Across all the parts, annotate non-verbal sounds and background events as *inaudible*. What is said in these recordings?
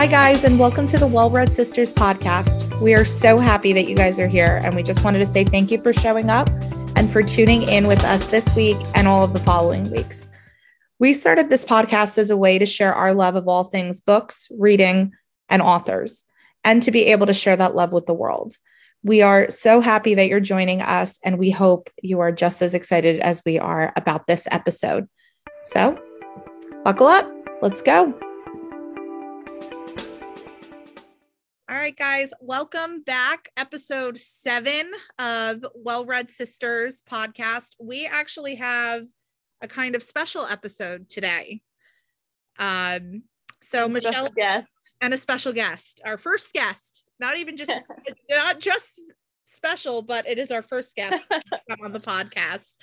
Hi, guys, and welcome to the Well Read Sisters podcast. We are so happy that you guys are here, and we just wanted to say thank you for showing up and for tuning in with us this week and all of the following weeks. We started this podcast as a way to share our love of all things books, reading, and authors, and to be able to share that love with the world. We are so happy that you're joining us, and we hope you are just as excited as we are about this episode. So, buckle up. Let's go. Right, guys, welcome back. Episode seven of Well Read Sisters podcast. We actually have a kind of special episode today. Um, so And Michelle guest. and a special guest, our first guest, not even just *laughs* not just special, but it is our first guest *laughs* on the podcast.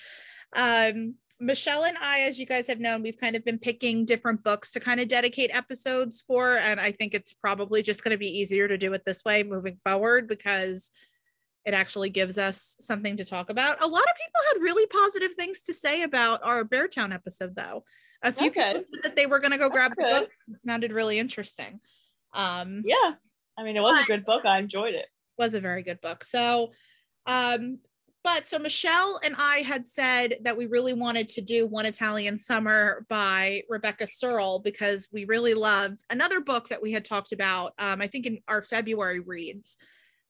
Um, Michelle and I, as you guys have known, we've kind of been picking different books to kind of dedicate episodes for. And I think it's probably just going to be easier to do it this way moving forward because it actually gives us something to talk about. A lot of people had really positive things to say about our Beartown episode, though. A few Okay. people said that they were going to go grab the good. book. It sounded really interesting. Um, Yeah. I mean, it was a good book. I enjoyed it. was a very good book. So, um, but so Michelle and I had said that we really wanted to do One Italian Summer by Rebecca Serle because we really loved another book that we had talked about. Um, I think in our February reads.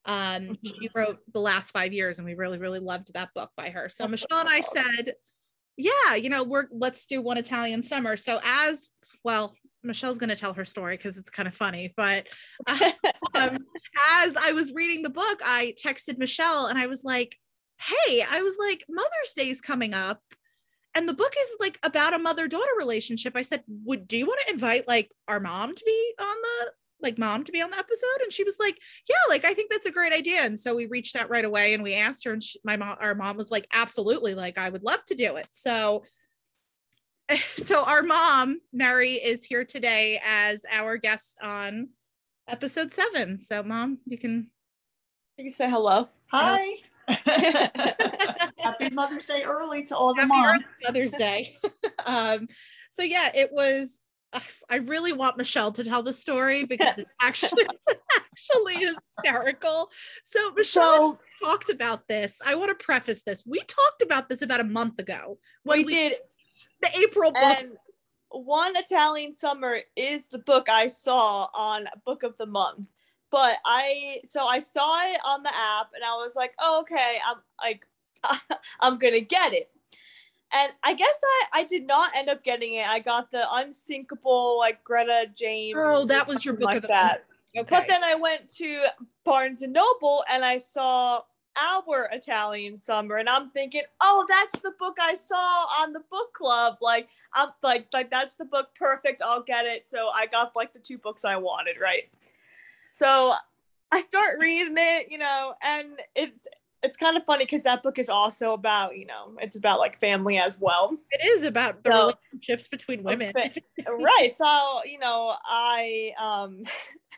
Um, she wrote The Last Five Years, and we really, really loved that book by her. So Michelle and I said, yeah, you know, we're let's do One Italian Summer. So as well, Michelle's going to tell her story because it's kind of funny, but *laughs* um, as I was reading the book, I texted Michelle and I was like, hey, I was like, Mother's Day is coming up. And the book is like about a mother daughter relationship. I said, Would do you want to invite like our mom to be on the like mom to be on the episode? And she was like, Yeah, like I think that's a great idea. And so we reached out right away and we asked her, and she, my mom, our mom was like, Absolutely, like I would love to do it. So *laughs* so our mom, Mary, is here today as our guest on episode seven. So, mom, you can. You can say hello. Hi. *laughs* Happy Mother's Day early to all the Happy moms. Mother's Day. *laughs* um, so yeah, it was. I really want Michelle to tell the story because it's *laughs* actually actually hysterical. So Michelle So talked about this. I want to preface this. We talked about this about a month ago when we we, did, the April book. one Italian summer is the book I saw on Book of the Month. But I so I saw it on the app, and I was like, oh, okay, I'm like, *laughs* I'm gonna get it. And I guess I, I did not end up getting it. I got the unsinkable like Greta James. Oh, that was your book like of the that. okay. But then I went to Barnes and Noble and I saw our Italian summer and I'm thinking, oh, that's the book I saw on the book club. Like I'm like like that's the book perfect. I'll get it. So I got like the two books I wanted, right? So I start reading it, you know, and it's it's kind of funny because that book is also about, you know, it's about like family as well. it is about the So- relationships between women. *laughs* Right so you know i um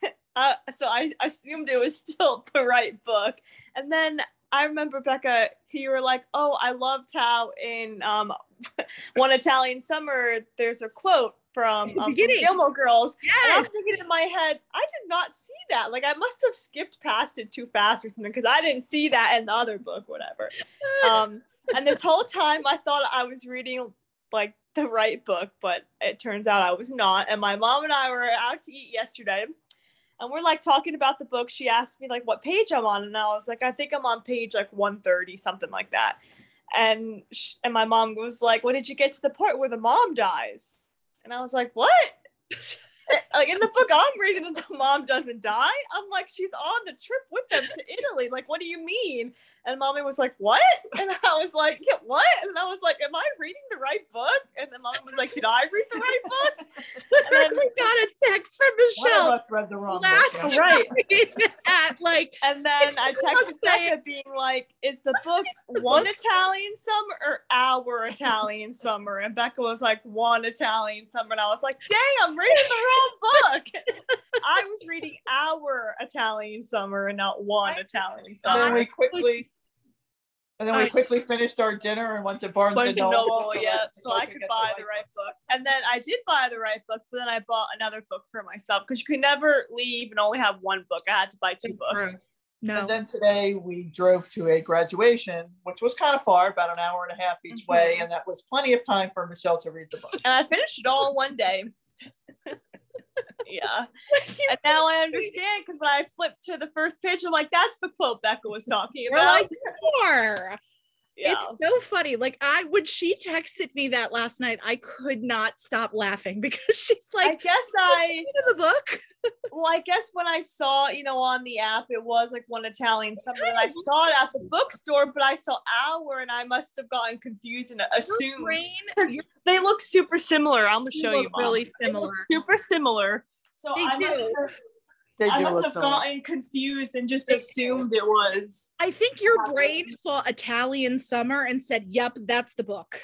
*laughs* uh, so i assumed it was still *laughs* the right book and then i remember becca you were like oh i loved how in um one italian summer there's a quote from, the um, beginning. Gilmore Girls, Yes. and I was thinking in my head, I did not see that. Like I must have skipped past it too fast or something because I didn't see that in the other book, whatever. *laughs* Um, and this whole time I thought I was reading like the right book, but it turns out I was not. And my mom and I were out to eat yesterday, and we're like talking about the book. She asked me like what page I'm on, and I was like, I think I'm on page like 130, something like that. And sh- and my mom was like, "What did you get to the part where the mom dies?" And I was like, "What?" *laughs* like in the book I'm reading, that the mom doesn't die. I'm like, she's on the trip with them to Italy. Like, what do you mean? And mommy was like, what? And *laughs* I was like, yeah, what? And I was like, am I reading the right book? And then mom was like, did I read the right book? *laughs* And then- we got a text from One Michelle of us read the wrong last book. Right. *laughs* at like And then I texted o'clock saying- Becca being like, is the book one? Italian summer or our Italian summer? And Becca was like, one Italian summer. And I was like, dang, I'm reading the wrong book. I was reading our Italian summer and not one Italian And summer. then we quickly And then we I- quickly finished our dinner and went to Barnes, Barnes and and Noble. Noble, so yeah, that- so I could buy the right book. And then I did buy the right book, but then I bought another book for myself because you could never leave and only have one book. I had to buy two It's books. true. No. And then today we drove to a graduation, which was kind of far, about an hour and a half each way, Mhm. and that was plenty of time for Michelle to read the book. And I finished it all in one day. *laughs* yeah. *laughs* And now I understand because when I flipped to the first page, I'm like, that's the quote Becca was talking about. like, "Sure." Yeah. It's so funny. Like I when she texted me that last night, I could not stop laughing *laughs* because she's like, I guess I "Read the book. *laughs* well, I guess when I saw, you know, on the app, it was like one Italian something, and I saw it at the bookstore, but I saw hour, and I must have gotten confused and assumed brain *laughs* they look super similar. I'm gonna show you. Mom. really look similar. super similar. So They I must do. Have, They I do must look have similar. gotten confused and just assumed it was. I think your brain saw Italian summer and said, "Yep, that's the book."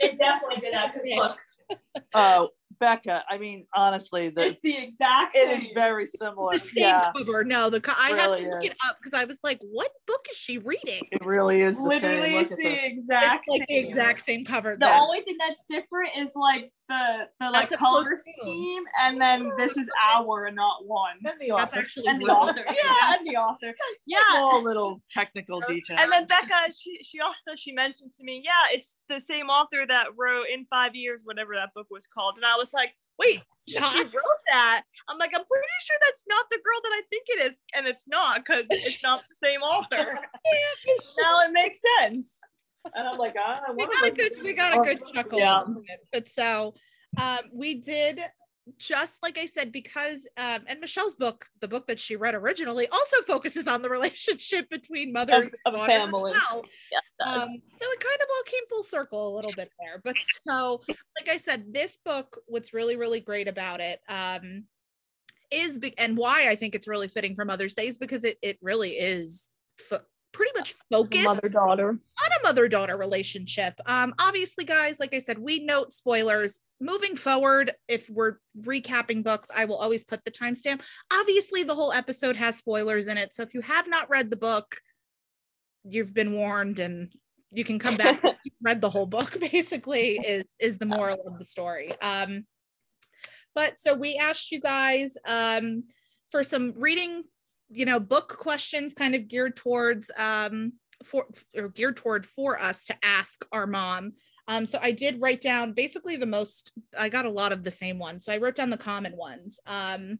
It definitely did *laughs* that because look, Oh, Becca, I mean, honestly, the it's the exact same. it is very similar. The same Yeah, cover. No, the co- I had to look it up because I was like, "What book is she reading?" it really is the literally same. Look it's at the exact It's like the same. exact same cover. The that- only thing that's different is like the the like That's color cartoon. scheme, and then this is our and not one. And the that's author. actually And the author, yeah, *laughs* and the author, yeah. all little *laughs* technical details. And then Becca, she she also she mentioned to me, yeah, it's the same author that wrote in five years, whatever that book was called, and I was like, wait, she wrote that? I'm like, I'm pretty sure that's not the girl that I think it is, and it's not because it's not the same author. *laughs* now it makes sense. And I'm like, ah, we got a good we got a good chuckle Yeah. it. but so um we did just like i said because um and michelle's book the book that she read originally also focuses on the *laughs* relationship between mothers of and family. well. Yeah, it um, so it kind of all came full circle a little bit there but so like i said this book what's really really great about it um is be- and why i think it's really fitting for mother's day is because it, it really is fo- pretty much focused mother daughter. on a mother daughter relationship. Um, obviously, guys, like I said, we note spoilers. Moving forward, if we're recapping books, I will always put the timestamp. Obviously, the whole episode has spoilers in it. So if you have not read the book, you've been warned and you can come back *laughs* you've read the whole book, basically, is is the moral of the story. Um, but so we asked you guys um for some reading you know book questions kind of geared towards um for or geared toward for us to ask our mom. Um so i did write down basically the most i got a lot of the same ones. So i wrote down the common ones. Um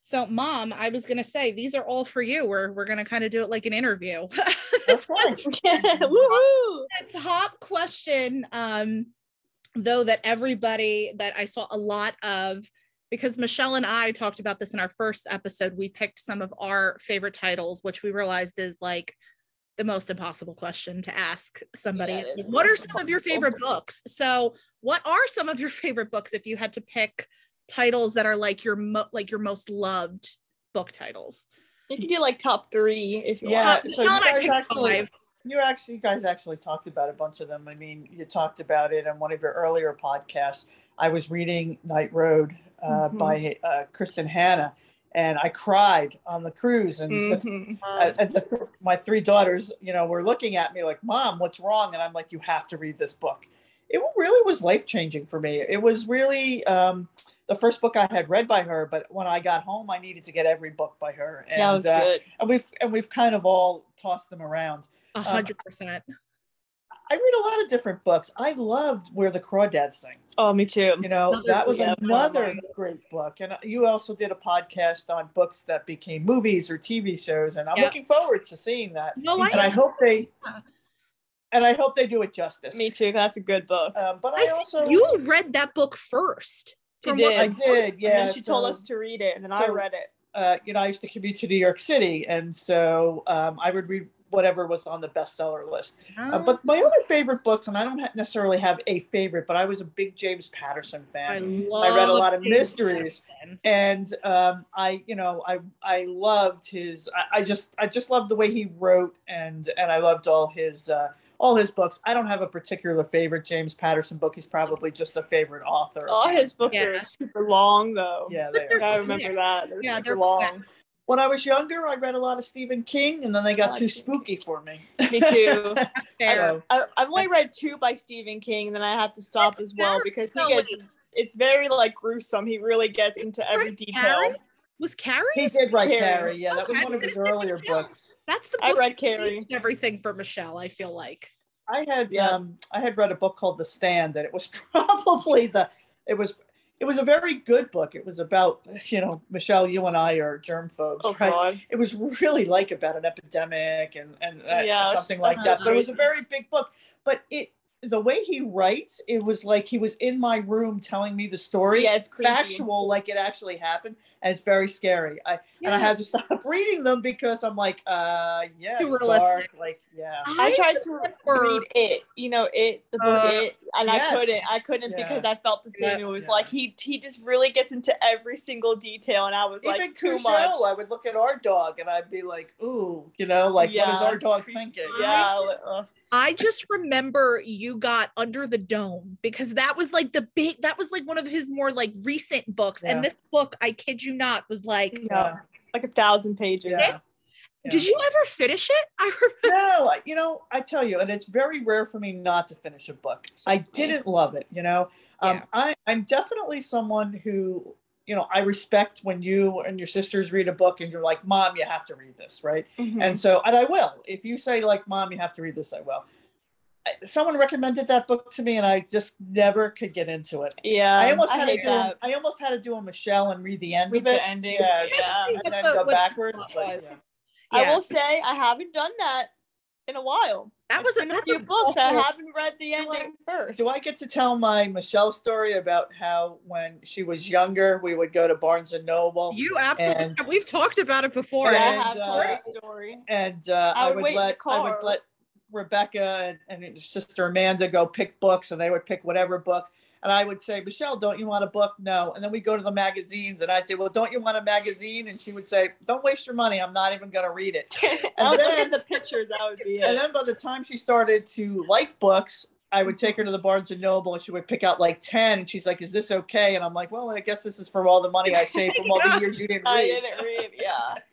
so mom i was going to say these are all for you. We're, we're going to kind of do it like an interview. *laughs* This was *laughs* Woohoo! the top question um though that everybody that i saw a lot of because michelle and i talked about this in our first episode we picked some of our favorite titles which we realized is like the most impossible question to ask somebody Yeah, is what are some of your favorite books so what are some of your *laughs* favorite books if you had to pick titles that are like your mo- like your most loved book titles You can do like top three if you Yeah, want. so Michelle you and I guys actually, five. you actually, you guys actually talked about a bunch of them. I mean, you talked about it on one of your earlier podcasts. I was reading Night Road uh, Mhm. by uh, Kristin Hannah, and I cried on the cruise. And the, Mhm. uh, and the, my three daughters, you know, were looking at me like, "Mom, what's wrong?" And I'm like, "You have to read this book." It really was life changing for me. It was really um, the first book I had read by her, but when I got home, I needed to get every book by her. And, That was uh, good. and we've and we've kind of all tossed them around. A hundred percent I read a lot of different books. I loved Where the Crawdads Sing. Oh, me too. You know, Another that was yeah, it's one of another great book. And you also did a podcast on books that became movies or TV shows, and I'm Yeah. looking forward to seeing that. no And I I, hope they Yeah. *laughs* and I hope they do it justice. Me too. That's a good book. Um, but I I, also you read that book first from did. what I did, yeah. and then she told us to read it, and then I read it. uh, you know, I used to commute to New York City, and so um, I would read whatever was on the bestseller list. Uh, but my other favorite books, and I don't ha- necessarily have a favorite, but I was a big James Patterson fan. I, I read a lot of James mysteries. Patterson. and um, I, you know, I I loved his. I, I just I just loved the way he wrote, and and I loved all his uh, all his books. I don't have a particular favorite James Patterson book. He's probably just a favorite author. All his books Yeah. are super long, though. yeah, they They're. *laughs* I remember that. They're Yeah, super they're long. quick. When I was younger, I read a lot of Stephen King, and then they got too Stephen spooky for me. Me too. *laughs* Fair. So, I, I've only read two by Stephen King, and then I have to stop as well because he gets it's very like gruesome. He really gets into every detail. Was Carrie? he did write Carrie. Carrie. Yeah, that was one was of his earlier books. That's the I read Carrie. everything for Michelle. I feel like. I had Yeah. um I had read a book called The Stand, and it was *laughs* probably the it was it was a very good book. It was about you know Michelle, you and I are germ phobes, Oh right? god. It was really like about an epidemic and and uh, Yeah, something like that. But it was a very big book. But it the way he writes, it was like he was in my room telling me the story. Yeah, it's creepy. factual, like it actually happened, and it's very scary. I and I had to stop *laughs* reading them because I'm like, uh, yeah, Too it's dark. Like, yeah. I tried to remember- read it, you know, it the book Uh, it, and yes. I couldn't. I couldn't Yeah. because I felt the same. Yeah. It was Yeah. like he he just really gets into every single detail, and I was Even like too Cujo, much. I would look at our dog and I'd be like, ooh, you know, like what is our dog thinking? Yeah, like, ugh. I just remember you got under the dome because that was like the big that was like one of his more like recent books. Yeah. And this book, I kid you not, was like, yeah, like a thousand pages. Yeah. did you ever finish it? I remember *laughs* No, you know, I tell you, and it's very rare for me not to finish a book. I didn't love it, you know. Um, Yeah. I, I'm definitely someone who, you know, I respect when you and your sisters read a book and you're like, Mom, you have to read this, right? Mhm. And so, and I will. If you say, like, Mom, you have to read this, I will. I- Someone recommended that book to me, and I just never could get into it. yeah, I almost had to do. A, that. I almost had to do a Michelle and read the end Read of it. the endings. Yeah, Yeah. and then the- go backwards. what- But, yeah. I will say I haven't done that in a while. that was It's a, been few a books. I haven't read the Do I- ending first. Do I get to tell my Michelle story about how when she was younger, we would go to Barnes and Noble, You absolutely And- we've talked about it before. Yeah, I and, have uh, told story. and uh, I I would would wait in the let I would let Rebecca and, and sister Amanda go pick books, and they would pick whatever books, and I would say, Michelle, don't you want a book? No, and then we go to the magazines, and I'd say, Well, don't you want a magazine? And she would say, Don't waste your money. I'm not even going to read it. *laughs* Look then- the pictures. That would be And then by the time she started to like books, I would take her to the Barnes and Noble and she would pick out like 10 and she's like, Is this okay? And I'm like, Well, I guess this is for all the money I saved from all the *laughs* years you didn't read. I didn't read. Yeah. *laughs*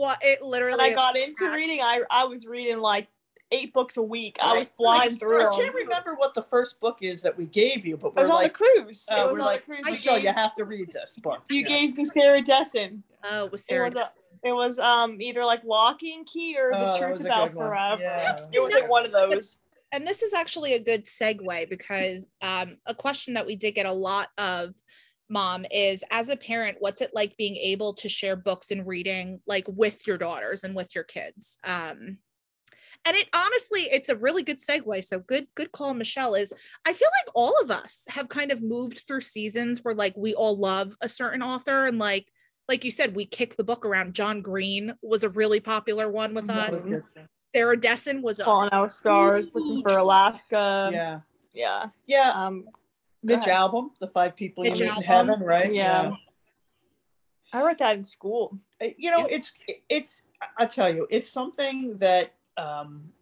Well, it literally When I got into bad. reading, I I was reading like eight books a week. I was flying like, through. I can't remember what the first book is that we gave you, but I we're was on the like, cruise. uh, it was we're on like, the cruise. You Michelle, gave- you have to read this book. You Yeah. gave me Sarah Dessen. oh, with It Sarah. was a, it was um either like Lock and Key or Oh, The that Truth About. Forever. Yeah. It was like one of those. and this is actually a good segue because um, a question that we did get a lot of mom is as a parent what's it like being able to share books and reading like with your daughters and with your kids um and it honestly it's a really good segue so good good call michelle is i feel like all of us have kind of moved through seasons where like we all love a certain author and like like you said we kick the book around john green was a really popular one with us was good. sarah dessen was a Fault in Our Stars, looking for Alaska. Yeah. Yeah. Yeah. Um, Mitch. Albom, The Five People You Mitch Meet in Heaven, right? Yeah. I read that in school. Uh, you know it's it's i tell you it's something that um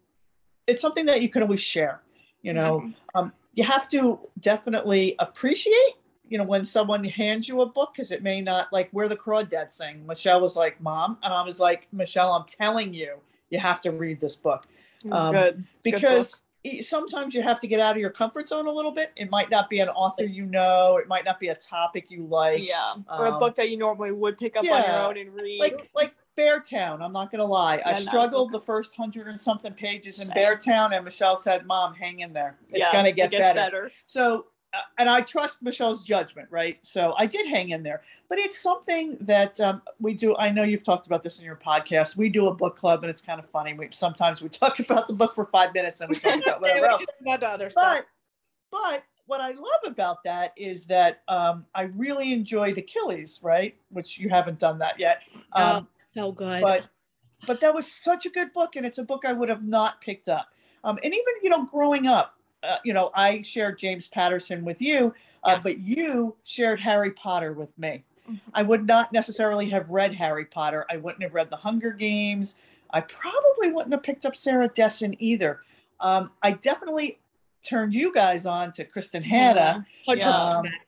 it's something that you can always share you know Mhm. um you have to definitely appreciate you know when someone hands you a book because it may not like where the crawdads sing michelle was like mom and i was like michelle i'm telling you you have to read this book It was Um, good. Good because sometimes you have to get out of your comfort zone a little bit it might not be an author you know it might not be a topic you like yeah. or a um, book that you normally would pick up on your own and read. like like Beartown. I'm not gonna lie. I Yeah, no. struggled the first hundred and something pages in. Beartown, and Michelle said, "Mom, hang in there. It's Yeah, gonna it get gets better." So, uh, and I trust Michelle's judgment, right? So I did hang in there. But it's something that um, we do. I know you've talked about this in your podcast. We do a book club, and it's kind of funny. We sometimes we *laughs* talk about the book for five minutes, and we talk about whatever else. About other stuff. But but what I love about that is that um, I really enjoyed Achilles, right? Which you haven't done that yet. Um, oh, so good. but but that was such a good book and it's a book i would have not picked up um, and even you know growing up uh, you know i shared james patterson with you uh, Yes. but you shared harry potter with me Mhm. i would not necessarily have read harry potter i wouldn't have read the hunger games i probably wouldn't have picked up sarah dessen either um, i definitely turned you guys on to kristin hannah Hundred Um, percent.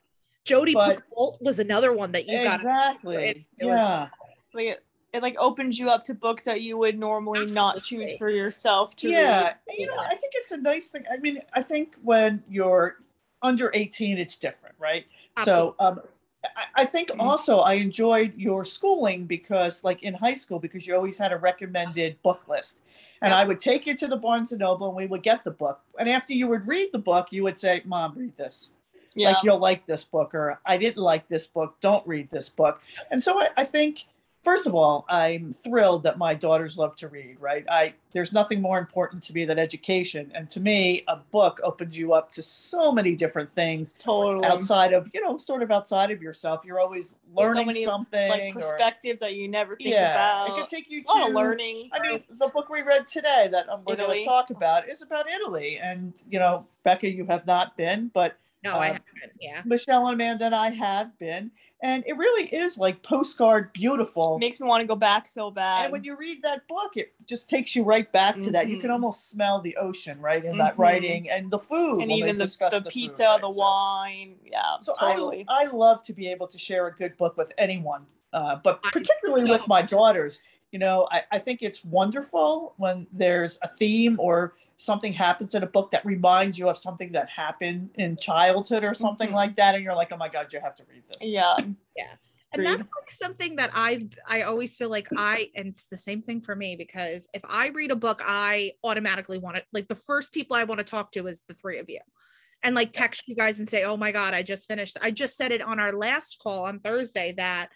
Jodi But- Picoult was another one that you got exactly. Yeah. Like it, like opens you up to books that you would normally not choose for yourself to yeah read. you know i think it's a nice thing i mean i think when you're under 18 it's different right Absolutely. so um I, I think Mhm. also i enjoyed your schooling because like in high school because you always had a recommended book list and Yep. i would take you to the barnes and noble and we would get the book and after you would read the book you would say mom read this Yeah. like you'll like this book or i didn't like this book don't read this book and so I, I think first of all i'm thrilled that my daughters love to read right i there's nothing more important to me than education and to me a book opens you up to so many different things totally. outside of you know sort of outside of yourself you're always There's so learning many, something like or- perspectives that you never think yeah about. it could take you a lot of to learning. I mean, the book we read today that um, we're going to talk about is about Italy. And, you know, Becca, you have not been, but No, I Uh, haven't. Yeah. Michelle and Amanda and I have been. And it really is like postcard beautiful. makes me want to go back so bad. And when you read that book, it just takes you right back to that. You can Mhm. almost smell the ocean, right, in that Mhm. writing and the food. and even the, discuss the, food, pizza, right? the So- wine. Yeah, So totally. I, I love to be able to share a good book with anyone, uh, but particularly with my daughters. You know, I, I think it's wonderful when there's a theme or something happens in a book that reminds you of something that happened in childhood or something Mhm. like that. And you're like, oh my God, you have to read this. yeah. *laughs* Yeah. And that's like something that I've I always feel like I and it's the same thing for me because if I read a book, I automatically want to like the first people I want to talk to is the three of you. And like text you guys and say, Oh my God, I just finished. I just said it on our last call on Thursday that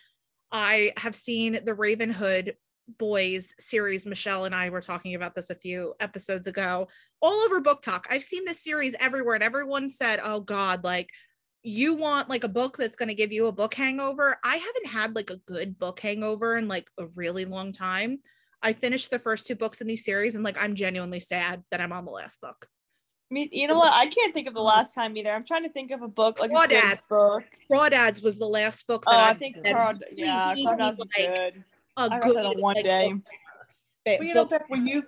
I have seen the Ravenhood boys series. Michelle and I were talking about this a few episodes ago, all over book talk. I've seen this series everywhere, and everyone said, Oh God, like you want like a book that's going to give you a book hangover. I haven't had like a good book hangover in like a really long time. I finished the first two books in these series and like I'm genuinely sad that I'm on the last book. Me, you know what? I can't think of the last time either. I'm trying to think of a book like Crawdads. book. Crawdads was the last book Oh, that I I think Crawd- yeah, Crawdads like, good. A I good that one like, day. book- bit- Well, you know, book- when you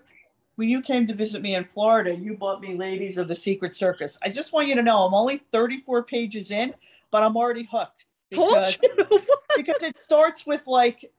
when you came to visit me in Florida, you bought me Ladies of the Secret Circus. I just want you to know I'm only 34 pages in, but I'm already hooked. Because, *laughs* because it starts with like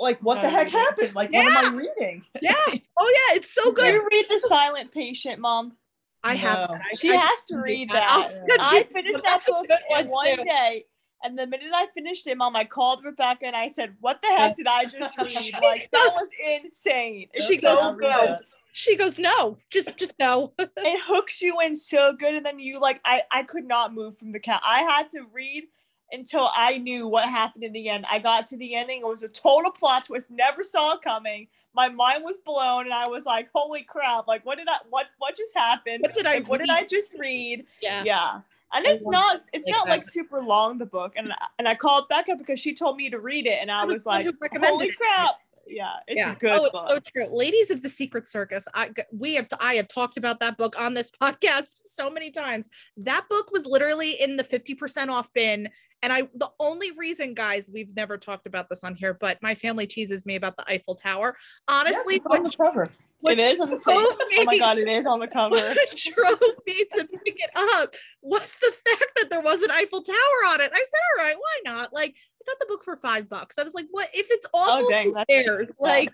like what the heck happened? Like what am I reading? yeah. *laughs* Oh yeah, it's so good. you read The Silent Patient, Mom? I have. No. I- She I- has to read I'll that. I finished that book in one, one too. day. And the minute I finished it, Mom, I called Rebecca and I said, What the heck did I just *laughs* read? Like, that was insane. It's She so goes, good. "No." She goes, no, just just no. *laughs* it hooks you in so good and then you like i i could not move from the couch i had to read until i knew what happened in the end i got to the ending it was a total plot twist never saw it coming my mind was blown and i was like holy crap like what did i what what just happened What did I Like, what did i just read yeah. yeah and it's not it's like not like super long the book and and i called becca because she told me to read it and i I was was like who recommended holy it. crap yeah it's yeah. a good oh, book it's so true. Ladies of the Secret Circus. I we have I have talked about that book on this *laughs* podcast so many times. That book was literally in the 50% off bin. And I the only reason, guys, we've never talked about this on here, but my family teases me about the Eiffel Tower. Honestly, Yes, on the cover. What it is on the same oh my god it is on the cover What drove me to pick it up was the fact that there was an Eiffel Tower on it. I said, all right, why not? Like, got the book for five bucks. I was like, what if it's awful? Oh, dang, who that's cheap. cares? Like,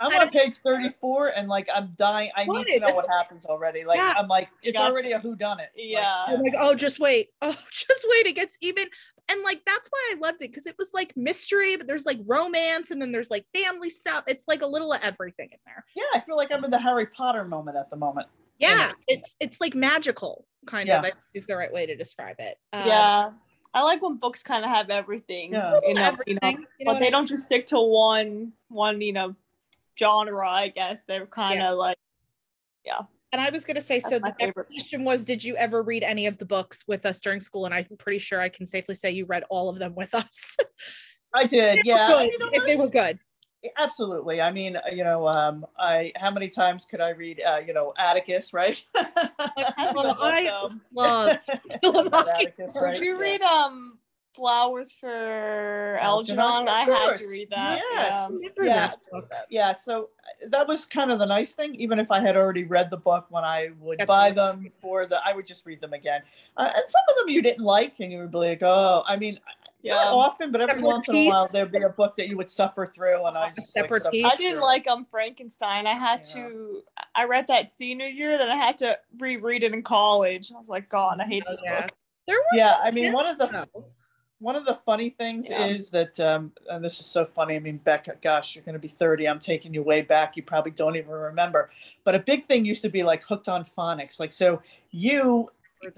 I'm on page 34 and like I'm dying. I need to know what happens already. Like Yeah. I'm like, it's Gotcha. already a who done it. Yeah. I'm like, oh, just wait. *laughs* Oh, just wait. It gets even. And like, that's why I loved it because it was like mystery, but there's like romance and then there's like family stuff. It's like a little of everything in there. yeah, I feel like I'm in the Harry Potter moment at the moment. Yeah. It's, it's like magical kind Yeah. of, is the right way to describe it. Um, yeah. I like when books kind of have everything. Yeah. You know, everything. you know, you know but what they I don't just stick to one one, you know, genre, I guess. They're kind of like yeah. And I was going to say, That's so the favorite. next question was, did you ever read any of the books with us during school? And I'm pretty sure I can safely say you read all of them with us. *laughs* I did, yeah. Good, You know, if they were good. Absolutely. I mean, you know, um, I how many times could I read, uh, you know, Atticus, right? *laughs* Well, I though. *laughs* love *laughs* Kill a About Mockingbird. Atticus, Did right? you Yeah. read um Flowers for Algernon, Algernon. I had to read that. Yes. yeah. Yeah. that yeah so uh, that was kind of the nice thing even if i had already read the book when i would That's buy them for the i would just read them again uh, and some of them you didn't like and you would be like oh i mean not Yeah. often but every Separate once in a while there'd be a book that you would suffer through and i just Separate like, piece. I didn't like um Frankenstein. I had Yeah. to. I read that senior year, then I had to reread it in college. I was like, God, I hate this yeah. book. There were yeah i mean one of the though. one of the funny things Yeah. is that um and this is so funny i mean becca gosh you're going to be 30 i'm taking you way back you probably don't even remember but a big thing used to be like hooked on phonics like so you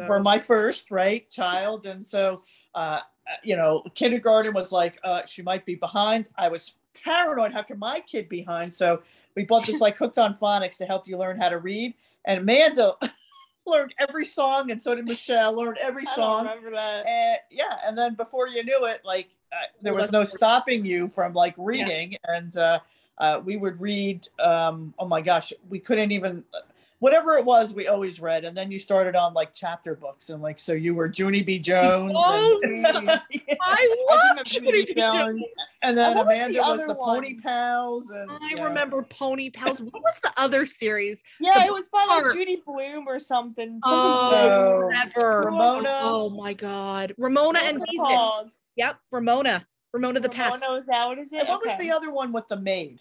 were my first right child and so uh you know kindergarten was like uh she might be behind. I was paranoid how can my kid be behind? So we bought this like hooked on phonics to help you learn how to read. And amanda *laughs* learned every song and so did michelle learned every I song. remember that. and yeah and then before you knew it like uh, there was no stopping you from like reading. And uh, uh, we would read um, oh my gosh we couldn't even whatever it was we always read and then you started on like chapter books and like so you were junie b jones Oh, and, *laughs* I I love remember Judy Judy B. Jones. Jones. and then what was the amanda was the, pony pals and I yeah. remember Pony Pals. What was the other series? Yeah, The it was by like book Judy Blume or something. something Oh, Bloom. never. Ramona. Oh my God, Ramona What's and it Jesus. Yep, Ramona. Ramona the Pest. Ramona, is that what is it? and what was the other one with the maid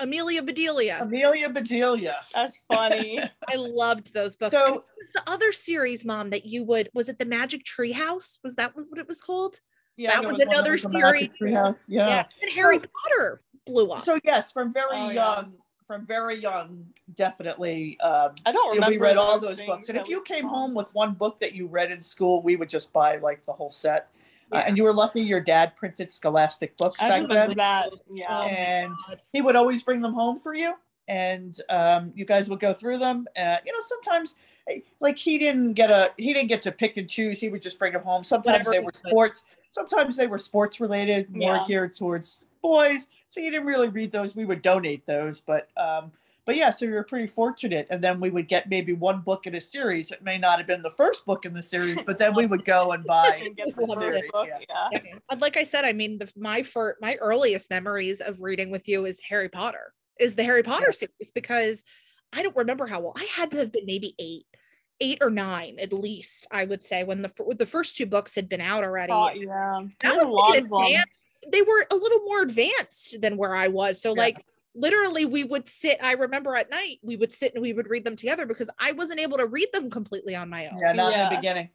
Amelia Bedelia. amelia bedelia That's funny. *laughs* I loved those books. So- And what was the other series, Mom, that you would? Was it the Magic Tree House? Was that what it was called? yeah That there was one another was the Magic series. Treehouse. yeah And Harry So- Potter blew up. So yes, from very Oh, yeah. young, from very young, definitely. Um, I don't remember. we read all those those books, and if you came home with one book that you read in school, we would just buy like the whole set. Uh, and you were lucky your dad printed Scholastic books I back remember then. that. Oh Yeah. and God. He would always bring them home for you, and um, you guys would go through them. Uh, you know, sometimes eh, like he didn't get a he didn't get to pick and choose. He would just bring them home. Sometimes Whatever they were could. sports. Sometimes they were sports related, more Yeah. geared towards boys. So you didn't really read those. We would donate those, but um, but yeah, so we were pretty fortunate. And then we would get maybe one book in a series. It may not have been the first book in the series, but then we would go and *laughs* buy And get the the Love first series. book. Yeah. Yeah. Yeah. But like I said, I mean, the, my for my earliest memories of reading with you is Harry Potter, is the Harry Potter Yeah. series because I don't remember how old I had to have been maybe eight, eight or nine at least. I would say when the fir- the first two books had been out already. Oh, yeah. that was a lot like of them. advanced. They were a little more advanced than where I was. So Yeah. like literally we would sit i remember at night we would sit and we would read them together because i wasn't able to read them completely on my own Yeah, not in the beginning.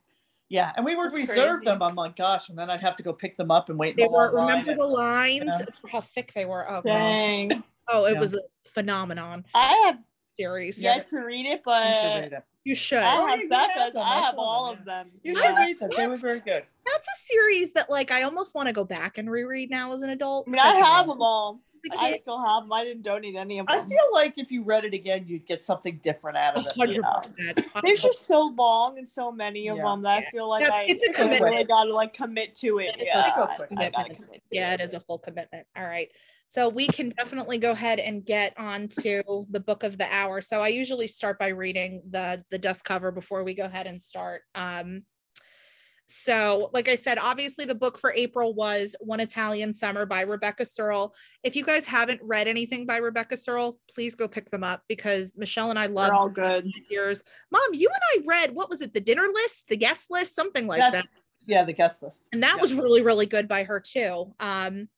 Yeah, and we would That's reserve crazy. them. I'm like, gosh, and then I'd have to go pick them up and wait. they were remember the lines Yeah. how thick they were oh, Dang. *laughs* oh it Yeah. was a phenomenon I have series yet to read it, You should but read it. you should I have you have Becca's. I I have all them, of them. You Yeah. should read them. They were very good. that's a series that like i almost want to go back and reread now as an adult I mean, I have them all. The I still have them. I didn't donate any of them. I feel like if you read it again, you'd get something different out of it. 100% There's just so long and so many of Yeah. them that Yeah. I feel like That's- I, it's a I really commitment. gotta like commit to it. It's a Yeah, I, quick I commitment. commit. To yeah it is a full commitment all right so we can definitely go ahead and get on to the book of the hour so i usually start by reading the the dust cover before we go ahead and start um so like i said obviously the book for april was one italian summer by rebecca serle if you guys haven't read anything by rebecca serle please go pick them up because michelle and i love all good. years. mom you and i read what was it the dinner list the guest list something like That's that yeah, the guest list. and that Yeah. was really really good by her too um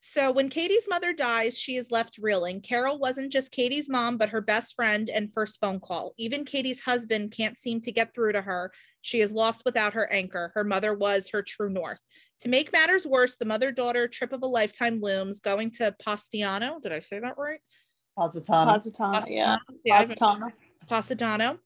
so when katie's mother dies she is left reeling carol wasn't just katie's mom but her best friend and first phone call even katie's husband can't seem to get through to her she is lost without her anchor her mother was her true north to make matters worse the mother-daughter trip of a lifetime looms going to Postiano. Did I say that right? Positano. Positano, yeah. Yeah, I've- Positano. Positano.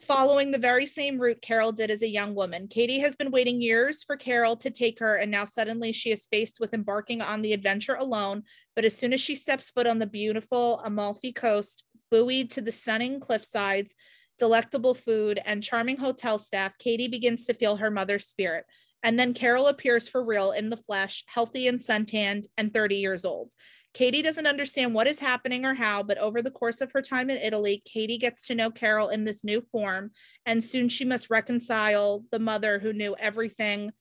Following the very same route Carol did as a young woman, Katie has been waiting years for Carol to take her, and now suddenly she is faced with embarking on the adventure alone. But as soon as she steps foot on the beautiful Amalfi coast, buoyed to the stunning cliff sides, delectable food, and charming hotel staff, Katie begins to feel her mother's spirit. And then Carol appears for real in the flesh, healthy and suntanned, and 30 years old. Katie doesn't understand what is happening or how, but over the course of her time in Italy, Katie gets to know Carol in this new form, and soon she must reconcile the mother who knew everything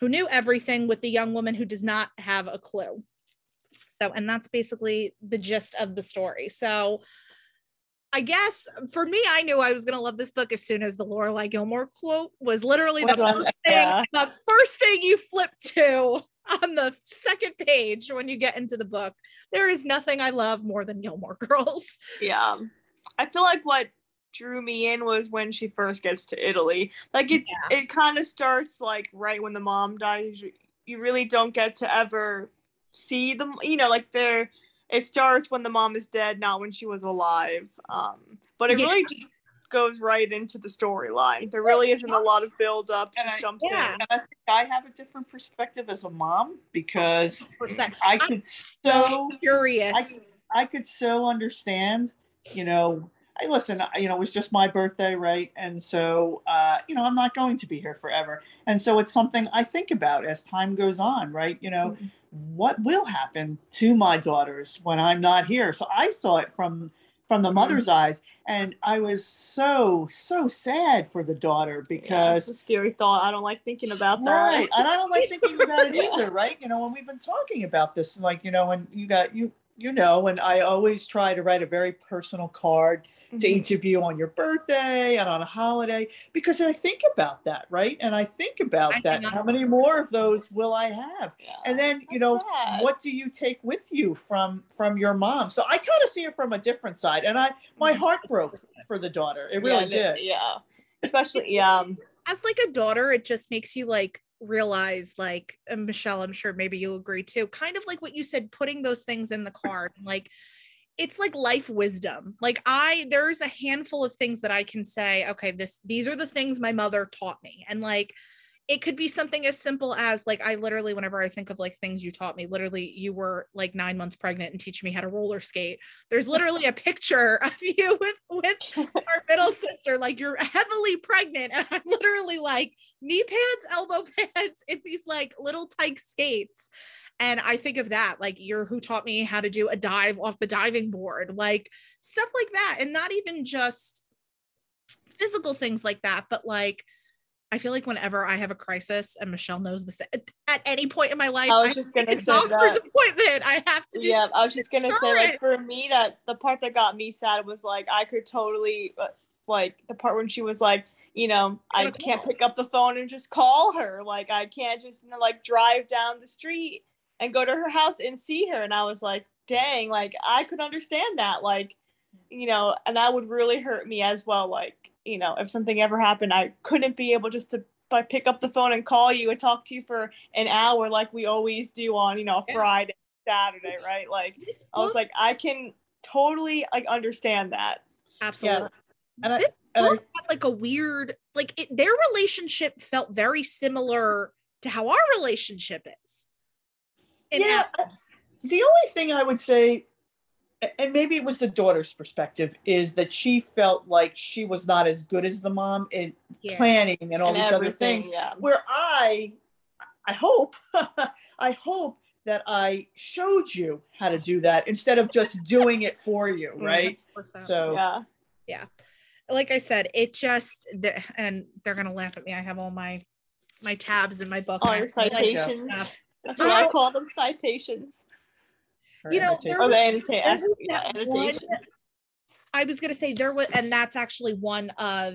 who knew everything with the young woman who does not have a clue. So, and that's basically the gist of the story. So, I guess for me, I knew I was gonna love this book as soon as the Lorelai Gilmore quote was literally the first thing, yeah. the first thing you flip to on the second page when you get into the book. There is nothing I love more than Gilmore Girls. Yeah. I feel like what drew me in was when she first gets to Italy. Like it yeah. it kind of starts like right when the mom dies. You really don't get to ever see them, you know, like they're it starts when the mom is dead, not when she was alive. Um, but it yeah. really just goes right into the storyline. There really isn't a lot of build up. Just I, jumps yeah. in. And I think I have a different perspective as a mom because I could I'm so curious. I, I could so understand, you know, I listen, you know, it was just my birthday, right? And so, uh, you know, I'm not going to be here forever. And so it's something I think about as time goes on, right? You know, mm-hmm. What will happen to my daughters when I'm not here? So I saw it from from the mm-hmm. mother's eyes and i was so so sad for the daughter because yeah, it's a scary thought i don't like thinking about that right and i don't like *laughs* thinking about it either right you know when we've been talking about this like you know when you got you you know, and I always try to write a very personal card mm-hmm. to each of you on your birthday and on a holiday because I think about that, right? And I think about I that. How many more of those will I have? Yeah, and then, you know, sad. what do you take with you from from your mom? So I kind of see it from a different side, and I my mm-hmm. heart broke for the daughter. It really yeah, did. Yeah, especially yeah. As like a daughter, it just makes you like realize like michelle i'm sure maybe you'll agree too kind of like what you said putting those things in the card like it's like life wisdom. Like i there's a handful of things that i can say okay this these are the things my mother taught me. And like it could be something as simple as like I literally whenever I think of like things you taught me literally you were like 9 months pregnant and teaching me how to roller skate. There's literally a picture of *laughs* you with with *laughs* our middle sister like you're heavily pregnant and I'm literally like knee pads elbow pads in these like little tight skates. And I think of that like you're who taught me how to do a dive off the diving board like stuff like that. And not even just physical things like that but like I feel like whenever I have a crisis, and Michelle knows this, at any point in my life, I was just gonna say doctor's that. appointment. I have to. yeah, I was just gonna say, like for me, that the part that got me sad was like I could totally, uh, like the part when she was like, you know, I can't pick up the phone and just call her. Like I can't just you know, like drive down the street and go to her house and see her. And I was like, dang, like I could understand that. Like, you know, and that would really hurt me as well. Like you know, if something ever happened, I couldn't be able just to but pick up the phone and call you and talk to you for an hour like we always do on, you know, Friday, Saturday, right? Like I was like, I can totally like understand that. Absolutely. Yeah. And this I, book I, had like a weird, like it, their relationship felt very similar to how our relationship is. yeah. The only thing I would say and maybe it was the daughter's perspective is that she felt like she was not as good as the mom in yeah. planning and all and these other things. yeah. where i i hope *laughs* i hope that i showed you how to do that instead of just doing it for you *laughs* right? So yeah. Yeah. Like i said it just and they're gonna laugh at me. I have all my my tabs in my book. All your citations. Uh, that's what i call them citations you know, there was, there was yeah, one, I was going to say there was, and that's actually one of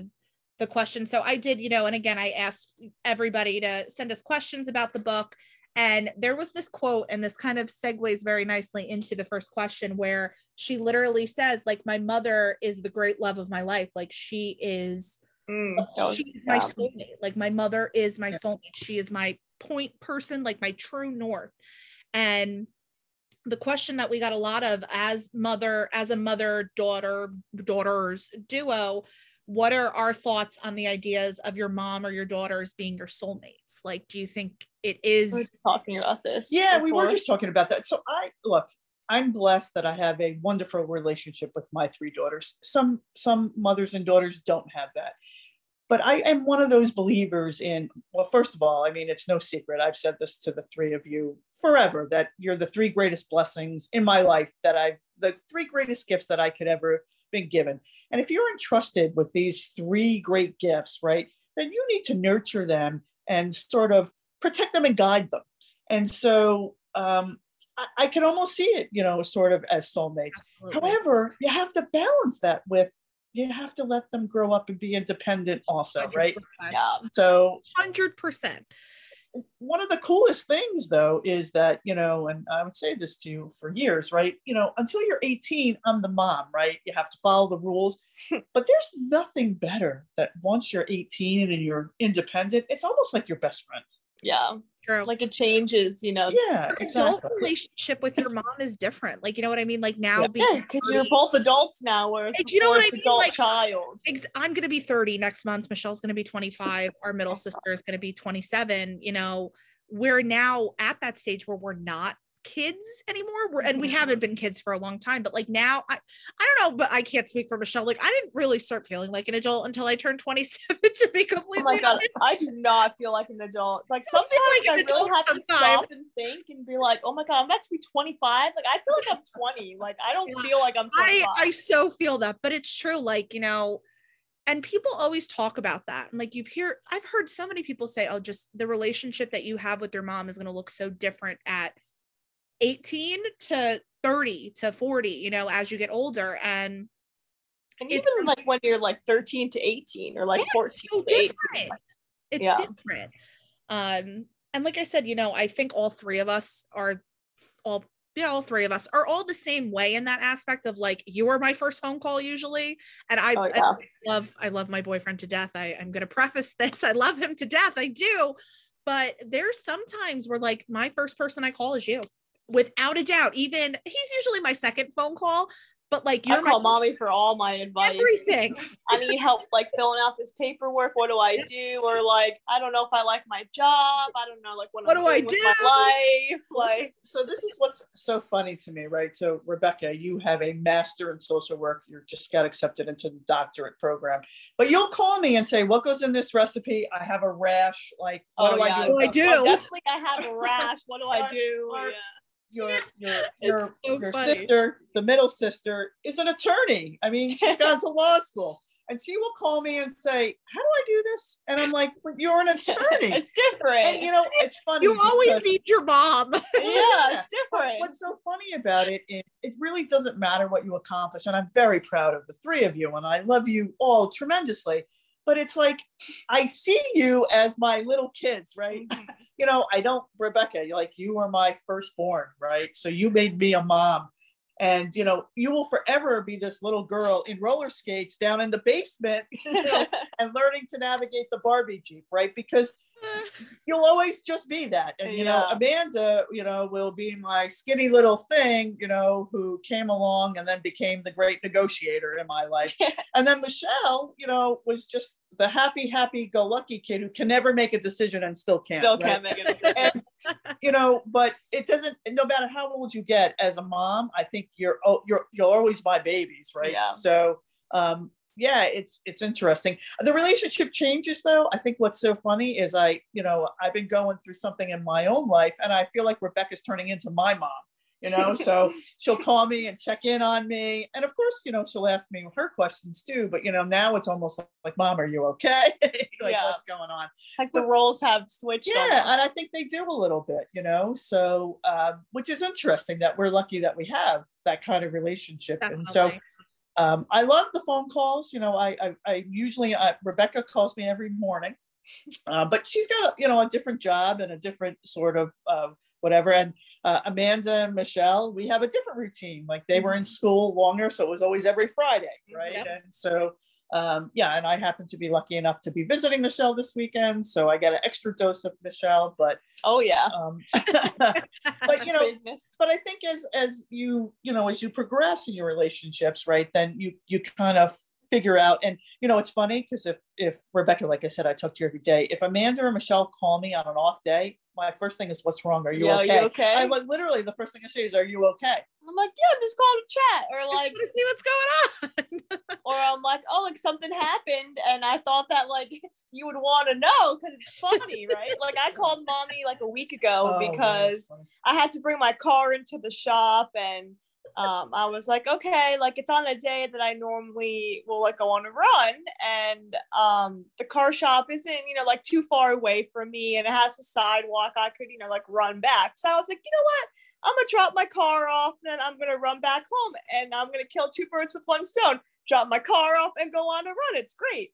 the questions. So I did, you know, and again, I asked everybody to send us questions about the book. And there was this quote, and this kind of segues very nicely into the first question where she literally says, like, my mother is the great love of my life. Like, she is, mm, she's my soulmate. Like, my mother is my soulmate. She is my point person, like my true north. And the question that we got a lot of as mother as a mother daughter daughters duo what are our thoughts on the ideas of your mom or your daughters being your soulmates? Like do you think it is we talking about this yeah before. we were just talking about that. So i look i'm blessed that i have a wonderful relationship with my three daughters. Some some mothers and daughters don't have that but I am one of those believers in, well, first of all, I mean, it's no secret. I've said this to the three of you forever that you're the three greatest blessings in my life that I've, the three greatest gifts that I could ever been given. And if you're entrusted with these three great gifts, right, then you need to nurture them and sort of protect them and guide them. And so um, I, I can almost see it, you know, sort of as soulmates. Absolutely. However, you have to balance that with you have to let them grow up and be independent also, right? Yeah. So Hundred percent. one of the coolest things though is that you know and i would say this to you for years right you know until you're 18 i'm the mom right you have to follow the rules *laughs* but there's nothing better that once you're 18 and you're independent it's almost like your best friend Yeah. True. Like it changes, you know. yeah your adult relationship with your mom is different. Like, you know what I mean? Like now Yeah. being Yeah, because you're both adults now, whereas Hey, you know what I mean? adult Like- child. ex- I'm going to be 30 next month. Michelle's going to be 25. Our middle sister is going to be 27. You know, we're now at that stage where we're not kids anymore. We're, and we haven't been kids for a long time, but like now, I, I don't know, but I can't speak for Michelle. Like, I didn't really start feeling like an adult until I turned 27 *laughs* to be oh completely Oh my god, honest. I do not feel like an adult. Like sometimes like I really have to sometimes. stop and think and be like, oh my god, I'm about to be 25. Like I feel like I'm 20. Like I don't Yeah. feel like I'm 25. I I so feel that, but it's true. Like you know, and people always talk about that. And like you hear, I've heard so many people say, "Oh, just the relationship that you have with your mom is going to look so different at 18 to 30 to 40." You know, as you get older, and and it's- even like when you're like 13 to 18 or like Yeah, 14 so to 18. It's Yeah. different. Um, and like I said, you know, I think all three of us are all yeah, all three of us are all the same way in that aspect of like you were my first phone call usually. And I, Oh, I love I love my boyfriend to death. I, I'm gonna preface this. *laughs* I love him to death. I do. But there's sometimes where like my first person I call is you. Without a doubt. Even he's usually my second phone call, but like I you're call my mommy for all my advice. everything. *laughs* I need help like filling out this paperwork. What do I do? Or like, I don't know if I like my job. I don't know like what, What I'm do I doing with my life. Like so this is what's so funny to me right so rebecca you have a master in social work you just got accepted into the doctorate program but you'll call me and say what goes in this recipe i have a rash like what Oh, do yeah. i do Oh, I do. oh, definitely I have a rash. What do I *laughs* do? or- Yeah. Your your *laughs* your, so your sister, the middle sister, is an attorney. I mean, she's *laughs* gone to law school, and she will call me and say, "How do I do this?" And I'm like, "But "You're an *laughs* attorney." it's different. and you know, it's funny. You always because- need your mom. yeah, Yeah. it's different. What's so funny about it is it really doesn't matter what you accomplish, and I'm very proud of the three of you, and I love you all tremendously. But it's like I see you as my little kids, right? Mhm. you know, I don't, Rebecca, like you were my firstborn, right? So you made me a mom. And, you know, you will forever be this little girl in roller skates down in the basement *laughs* you know, *laughs* and learning to navigate the Barbie Jeep, right? Because *laughs* you'll always just be that. And, you know, Amanda, you know, will be my skinny little thing, you know, who came along and then became the great negotiator in my life. *laughs* and then Michelle, you know, was just the happy, happy go lucky kid who can never make a decision and still can't. Still right? can't make a decision. *laughs* and you know but it doesn't no matter how old you get as a mom i think you're oh, you're you're always my babies right Yeah. so um yeah it's it's interesting the relationship changes though i think what's so funny is i you know i've been going through something in my own life and i feel like rebecca's turning into my mom you know so *laughs* she'll call me and check in on me and of course you know she'll ask me her questions too but you know now it's almost like mom are you okay *laughs* like Yeah. what's going on like the roles have switched. yeah almost. and i think they do a little bit you know so um, which is interesting that we're lucky that we have that kind of relationship and so Definitely. Um, i love the phone calls you know i i, I usually uh, rebecca calls me every morning uh, but she's got a, you know a different job and a different sort of uh, whatever. And uh, amanda and michelle we have a different routine. Like they were in school longer so it was always every friday right? Yep. and so um, yeah, and I happen to be lucky enough to be visiting Michelle this weekend, so I get an extra dose of Michelle. But Oh yeah. um, *laughs* but you know, Business. but I think as as you you know as you progress in your relationships, right, then you you kind of figure out. And you know, it's funny because if if Rebecca, like I said, I talk to you every day. If Amanda or Michelle call me on an off day, my first thing is, "What's wrong? Are you Yeah, are okay?" you okay? I like literally the first thing I say is, "Are you okay?" I'm like, yeah, I'm just calling to chat, or like, to see what's going on. *laughs* or I'm like, oh, like something happened, and I thought that like you would want to know because it's funny, *laughs* right? Like I called mommy like a week ago Oh, because. I had to bring my car into the shop and um, I was like, okay, like it's on a day that I normally will like go on a run, and um, the car shop isn't, you know, like too far away from me, and it has a sidewalk. I could, you know, like run back. So I was like, you know what? I'm gonna drop my car off, then I'm gonna run back home, and I'm gonna kill two birds with one stone. Drop my car off and go on a run. It's great.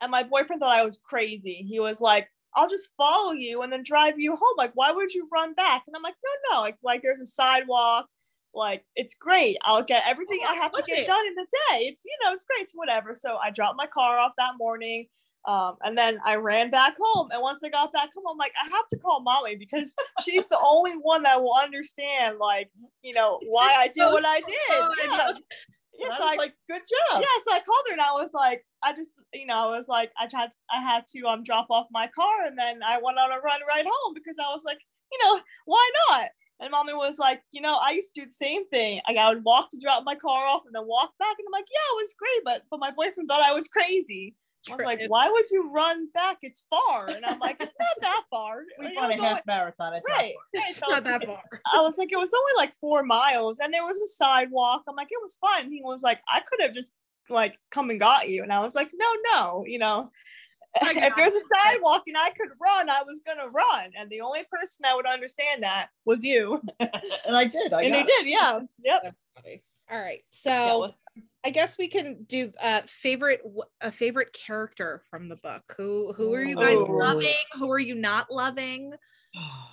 And my boyfriend thought I was crazy. He was like, I'll just follow you and then drive you home. Like, why would you run back? And I'm like, no, no, like, like there's a sidewalk like it's great i'll get everything i have to get it? done in the day it's you know it's great it's whatever so i dropped my car off that morning um, and then I ran back home. And once I got back home, I'm like, I have to call mommy because *laughs* she's the only one that will understand, like, you know, why I did what I did. Yeah. *laughs* Yeah, so I, like, good job. yeah, so I called her and I was like, I just, you know, I was like, I had, I had to um drop off my car and then I went on a run right home because I was like, you know, why not? And mommy was like, you know, I used to do the same thing. Like I would walk to drop my car off and then walk back. And I'm like, yeah, it was great. But but my boyfriend thought I was crazy. I was like, why would you run back? It's far. And I'm like, it's not that far. *laughs* We It run was a only- half marathon. It's right. not right. It's not it's that far. I was like, it was only like four miles, and there was a sidewalk. I'm like, it was fine. He was like, I could have just like come and got you, and I was like, no, no, you know, I if there's a sidewalk and I could run, I was gonna run, and the only person that would understand that was you, *laughs* and I did. I and you did, yeah, yep. So funny. All right. Yeah, So well, I guess we can do uh favorite a favorite character from the book. Who who are you guys Ooh. loving? Who are you not loving? *sighs* *sighs* *sighs*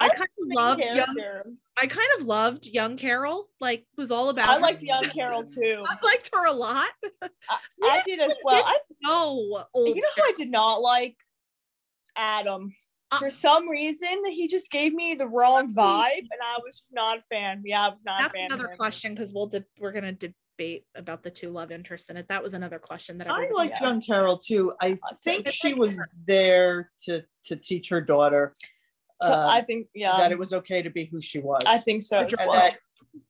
I kind of loved young character. I kind of loved young Carol. Like was all about I her. liked young Carol too. *laughs* I liked her a lot. I, *laughs* I did as well. I No, old you know who I did not like? Adam. Uh, For some reason, he just gave me the wrong vibe, and I was not a fan. Yeah, I was not That's a fan. of another him. question because we'll de- we're gonna debate about the two love interests in it. That was another question that I everybody like young Carol too. I too. think she like was her. there to to teach her daughter So uh, I think, yeah, that it was okay to be who she was. I think so as and well. that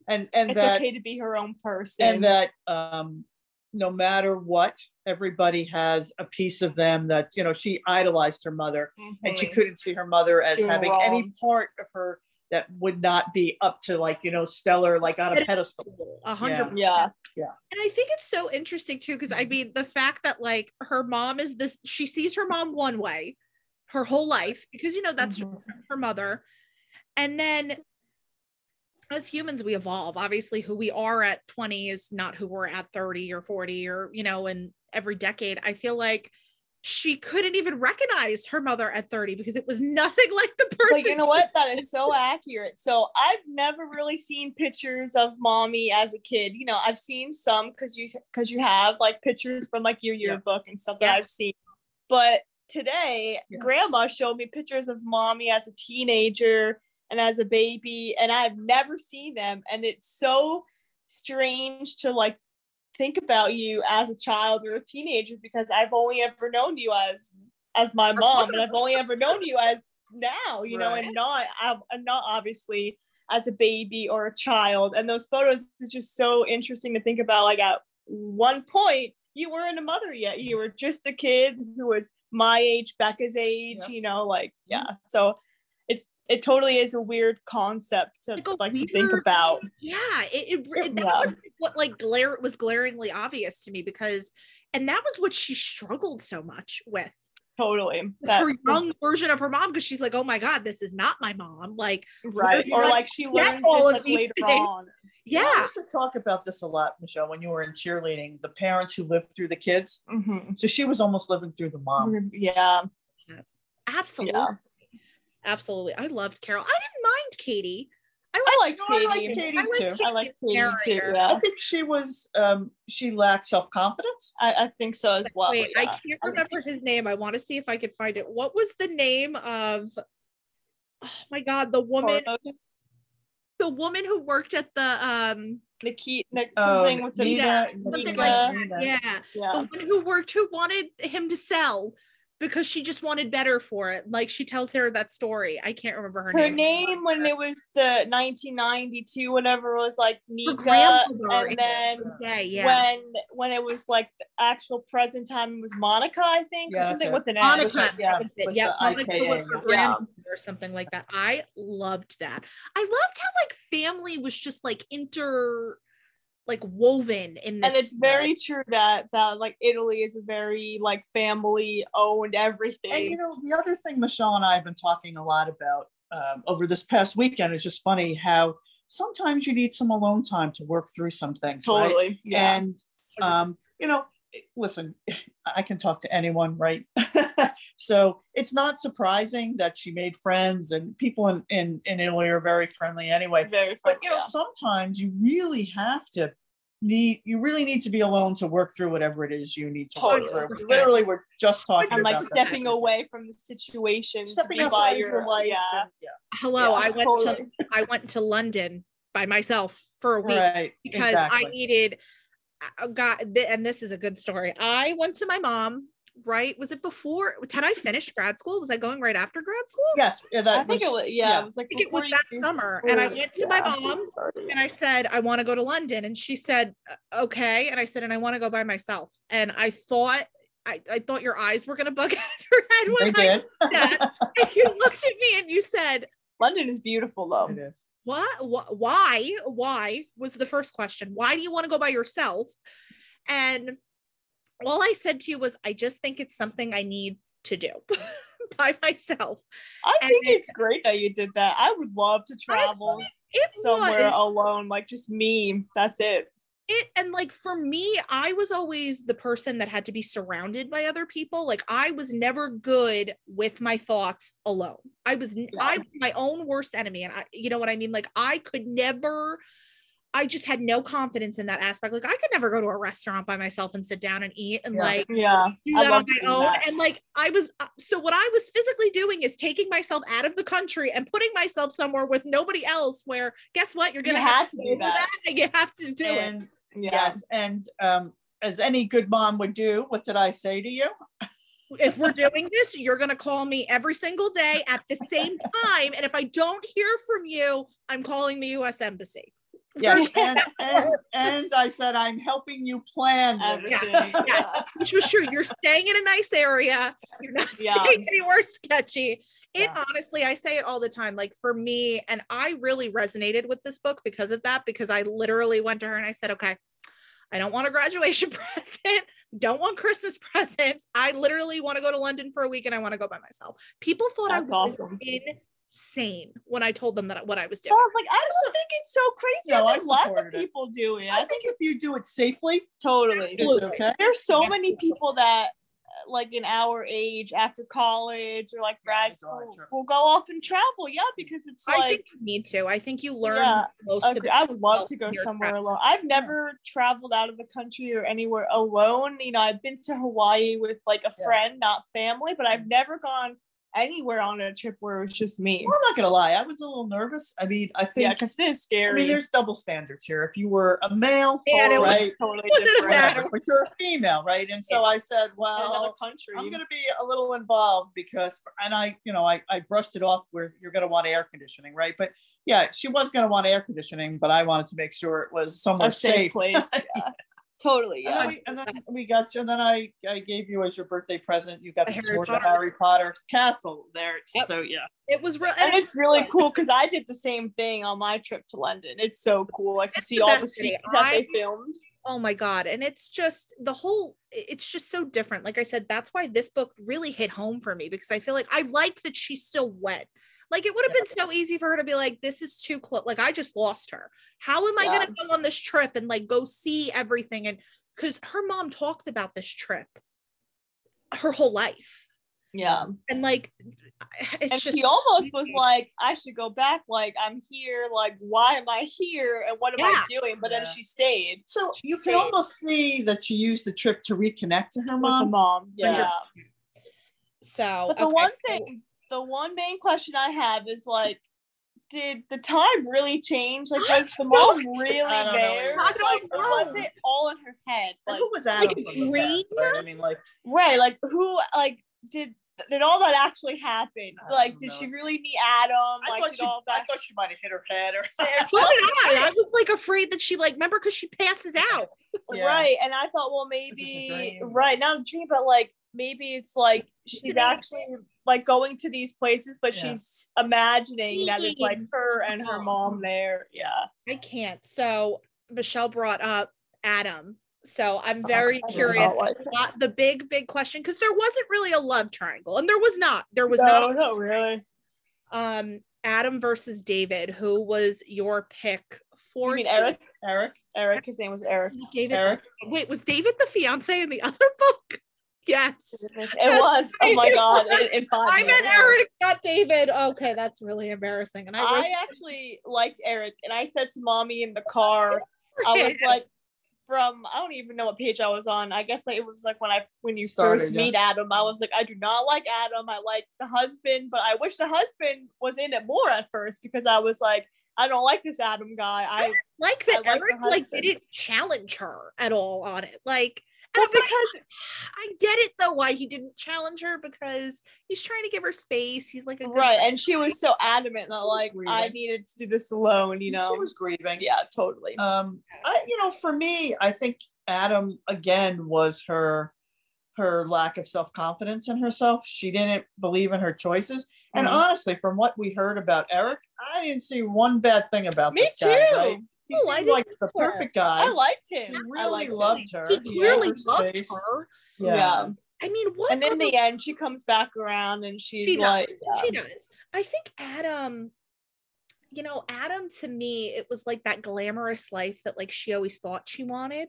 and and it's that okay to be her own person. and that um no matter what everybody has a piece of them that you know she idolized her mother and she Mhm. couldn't see her mother as Doing having any part of her that would not be up to like you know stellar like on a pedestal A hundred percent. Yeah, yeah. And I think it's so interesting too, because I mean, the fact that like her mom is this, she sees her mom one way her whole life, because you know, that's Mhm. her mother. And then as humans, we evolve. Obviously, who we are at 20 is not who we're at 30 or 40 or, you know, in every decade. I feel like she couldn't even recognize her mother at 30 because it was *laughs* nothing like the person. But you know what? That is so *laughs* accurate. So I've never really seen pictures of mommy as a kid. You know, I've seen some because you because you have like pictures from like your Yeah. yearbook and stuff Yeah. that I've seen. But today, Yeah. grandma showed me pictures of mommy as a teenager and as a baby, and I've never seen them. And it's so strange to like think about you as a child or a teenager because I've only ever known you as as my mom, and I've only ever known you as now, you know, and not and not obviously as a baby or a child. And those photos is just so interesting to think about. Like at one point, you weren't a mother yet; you were just a kid who was my age, Becca's age. Yep. You know, like mm-hmm. yeah. So it's it totally is a weird concept to Like like to think about. yeah it, it, it- that Yeah. was what like glare was glaringly obvious to me because and that was what she struggled so much with Totally. with That- her young version of her mom because she's like oh my god this is not my mom like right. Or like, like she "Get learns all this like later things." on. I yeah used to talk about this a lot, Michelle, when you were in cheerleading, the parents who lived through the kids. Mhm. So she was almost living through the mom. Yeah. absolutely Yeah. absolutely i loved carol i didn't mind katie i I like No, I like Katie. Katie I like too. Katie. I like Katie too. Yeah. I think she was um she lacked self-confidence. I, I think so as well. Wait, yeah. I can't think remember his name. I want to see if I could find it. What was the name of? Oh my god, the woman, Carlo, the woman who worked at the um, Nikita, Nik- Oh, something with the Nina- something like Nina. yeah, Yeah. the one who worked who wanted him to sell because she just wanted better for it. Like she tells her that story. I can't remember her, Her name. Her name when it was the 1992 whatever was like Nika, and then Yeah, yeah. when when it was like the actual present time it was Monica, I think, Yeah, or something with an Monica, S. with the- yeah, that it. Yeah, Monica IKA, was her yeah. grandmother or something like that. I loved that. I loved how like family was just like inter, like woven in this. And it's very true that that like Italy is very like family owned everything. And you know, the other thing Michelle and I have been talking a lot about um, over this past weekend is just funny how sometimes you need some alone time to work through some things, right? totally. Yeah. And um, you know, listen, *laughs* I can talk to anyone, right? *laughs* so it's not surprising that she made friends, and people in in, in Italy are very friendly anyway. very fun. But you know, yeah. sometimes you really have to need you really need to be alone to work through whatever it is you need to Totally. work through. Literally, we're just talking and like about that. stepping away from the situation to stepping be outside by your, your life. Yeah. and- yeah. hello. Yeah, I went to. I went to London by myself for a week Right. because exactly. I needed. I got and this is a good story. I went to my mom. Right? Was it before? Had I finished grad school? Was I going right after grad school? Yes, yeah, that I think it was yeah, yeah. it was like I think it was that you- summer, and I went to my mom, and I said I want to go to London, and she said "Uh, okay, and I said and I want to go by myself, and I thought I, I thought your eyes were gonna bug *laughs* out of your head They when I did. said that. *laughs* And you looked at me and you said London is beautiful though. It is. What, what why why was the first question why do you want to go by yourself and all i said to you was i just think it's something i need to do *laughs* by myself I And think it- it's great that you did that. I would love to travel it somewhere was alone, like just me. That's it. It and like for me i was always the person that had to be surrounded by other people. Like i was never good with my thoughts alone. I was n- i was my own worst enemy and i you know what i mean? Like i could never i just had no confidence in that aspect. Like i could never go to a restaurant by myself and sit down and eat and Yeah. like Yeah. do that on my own. that. and like i was uh, so what i was physically doing is taking myself out of the country and putting myself somewhere with nobody else where guess what? You're gonna had have to to do do that. that. And *laughs* you have to do it. And Yeah. yes, and um, as any good mom would do, what did I say to you? if we're doing this, you're going to call me every single day at the same time. And if I don't hear from you, I'm calling the US Embassy. Yes, *laughs* and, and and I said I'm helping you plan. Everything. *laughs* Yes, which was true. You're staying in a nice area. You're not Yeah. *laughs* staying anywhere sketchy. It Yeah. honestly, I say it all the time. Like for me, and I really resonated with this book because of that, because I literally went to her and I said, okay, I don't want a graduation *laughs* present. Don't want Christmas presents. I literally want to go to London for a week and I want to go by myself. People thought That's I was awesome. insane when I told them that what I was doing. I was like, I don't think it's so crazy. No, I I lots of supported it. people do it. I think if you do it safely, totally. it's Absolutely. okay. There's so many people that like in our age after college or like grad they go on school trips. will go off and travel. Yeah, because it's I like think you need to. I think you learn Yeah, most Okay, of I would love to go somewhere traveling. alone. I've never traveled out of the country or anywhere alone. You know, I've been to Hawaii with like a Yeah. friend, not family, but I've never gone anywhere on a trip where it's just me. Well, I'm not gonna lie, I was a little nervous. I mean, I think Yeah, because it is I scary. mean, there's double standards here. If you were a male, Yeah, was- right, totally different. matter. but you're a female, right? And so I said, Another well, country. I'm going to be a little involved because, and I, you know, I, I brushed it off where you're going to want air conditioning, right? But yeah, she was going to want air conditioning, but I wanted to make sure it was somewhere a safe, safe. place. *laughs* Yeah. Totally. Yeah. then we, and then we got you, and then I, I gave you as your birthday present. You got The Harry tour Potter. Harry Potter castle there. Yep. So yeah, It was real. And it's really *laughs* cool because I did the same thing on my trip to London. It's so cool, like to see the all the scenes that they filmed. oh my god and it's just the whole it's just so different like i said that's why this book really hit home for me because i feel like i like that she's still wet like it would have been so easy for her to be like this is too close like i just lost her how am i Yeah. going to go on this trip and like go see everything and because her mom talked about this trip her whole life Yeah. and like it's and just she almost was like, I should go back. Like, I'm here. Like, why am I here? And what am I doing? But then she stayed so you can Great. almost see that she used the trip to reconnect to her with the mom. mom. Yeah. so But the okay, one thing, the one main question I have is like, did the time really change? Like, was the don't mom really I don't know there? either. I don't like, or was it all in her head? Like, who was that? like a from the past, dream? right? I mean, like right? Like, who? Like, did did all that actually happen? I Like, did know. she really meet Adam? I, Like, thought she, all I thought she might have hit her head or So *laughs* did I. I was like afraid that she like remember because she passes out. Yeah. Right. And I thought, well, This is a maybe right not a dream, but like maybe it's like she's an actually like going to these places, but Yeah. she's imagining that it's like her and her mom. mom there. Yeah. I can't. So Michelle brought up Adam. So I'm Oh, very I did curious. not like that. What- the big, big question, because there wasn't really a love triangle, and there was not. There was no, not. not really. Um, Adam versus David. Who was your pick for You mean Eric? Eric. Eric, his name was Eric. David. Eric. Wait, was David the fiance in the *laughs* other book? Yes. It was. Oh my god. In, in five I meant minutes. Eric, not David. Okay, that's really embarrassing. And I, wrote I actually liked Eric, and I said to mommy in the car, *laughs* I was like, from I don't even know what page I was on. I guess like, it was like when I when you Started, first yeah. meet Adam. I was like, I do not like Adam. I like the husband, but I wish the husband was in it more at first because I was like, I don't like this Adam guy. I like that I like Eric like husband. didn't challenge her at all on it. Like, well and- but I- because I get it though why he didn't challenge her because he's trying to give her space. He's like a good right, and she was so adamant that She was like I needed to do this alone. You know, she was grieving. yeah, totally. Um, I, you know, for me, I think Adam again was her her lack of self confidence in herself. She didn't believe in her choices. And Mhm. honestly, from what we heard about Eric, I didn't see one bad thing about Me this too. guy. Right? He Oh, I seemed like the either. perfect guy. I liked him. He I really liked him. loved her. he He clearly gave her loved space. her. Yeah. yeah. I mean, what and in other- the end she comes back around and she's She like yeah. she does. I think Adam, you know, Adam to me, it was like that glamorous life that like she always thought she wanted.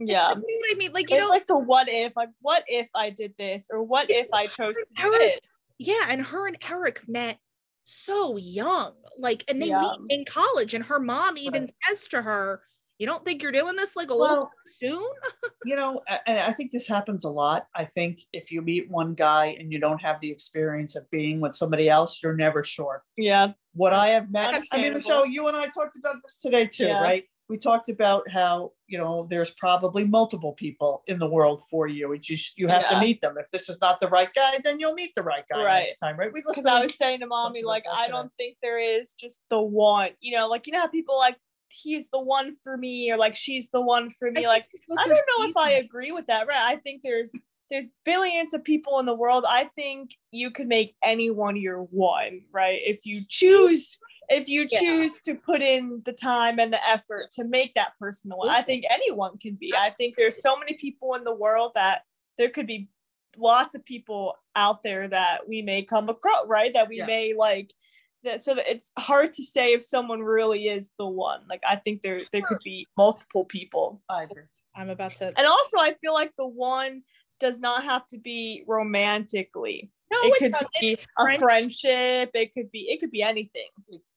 Yeah you know what I mean? Like, you it's know, like the what if like what if i did this or what if i chose to do Eric- this yeah, and her and Eric met so young, like, and they Yeah. meet in college, and her mom even Right. says to her, "You don't think you're doing this like a little soon?" *laughs* you know, and I think this happens a lot. I think if you meet one guy and you don't have the experience of being with somebody else, you're never sure. yeah what I have met. I mean, Michelle, you and I talked about this today too, Yeah. right? We talked about how you know there's probably multiple people in the world for you. It's just you have Yeah. to meet them. If this is not the right guy, then you'll meet the right guy Right. next time, right? We because i was saying to mommy like i don't think there is just the one you know like you know how people like he's the one for me or like she's the one for me like I don't know if I agree with that. Right. I think there's there's billions of people in the world. I think you could make anyone your one, right? If you choose if you Yeah. choose to put in the time and the effort to make that person the one. I think anyone can be. I think there's so many people in the world that there could be lots of people out there that we may come across, right? That we Yeah. may like that so that it's hard to say if someone really is the one. Like I think there there could be multiple people. I agree. I'm about to. And also, I feel like the one does not have to be romantically. No, it could doesn't. be a friendship. It could be. It could be anything.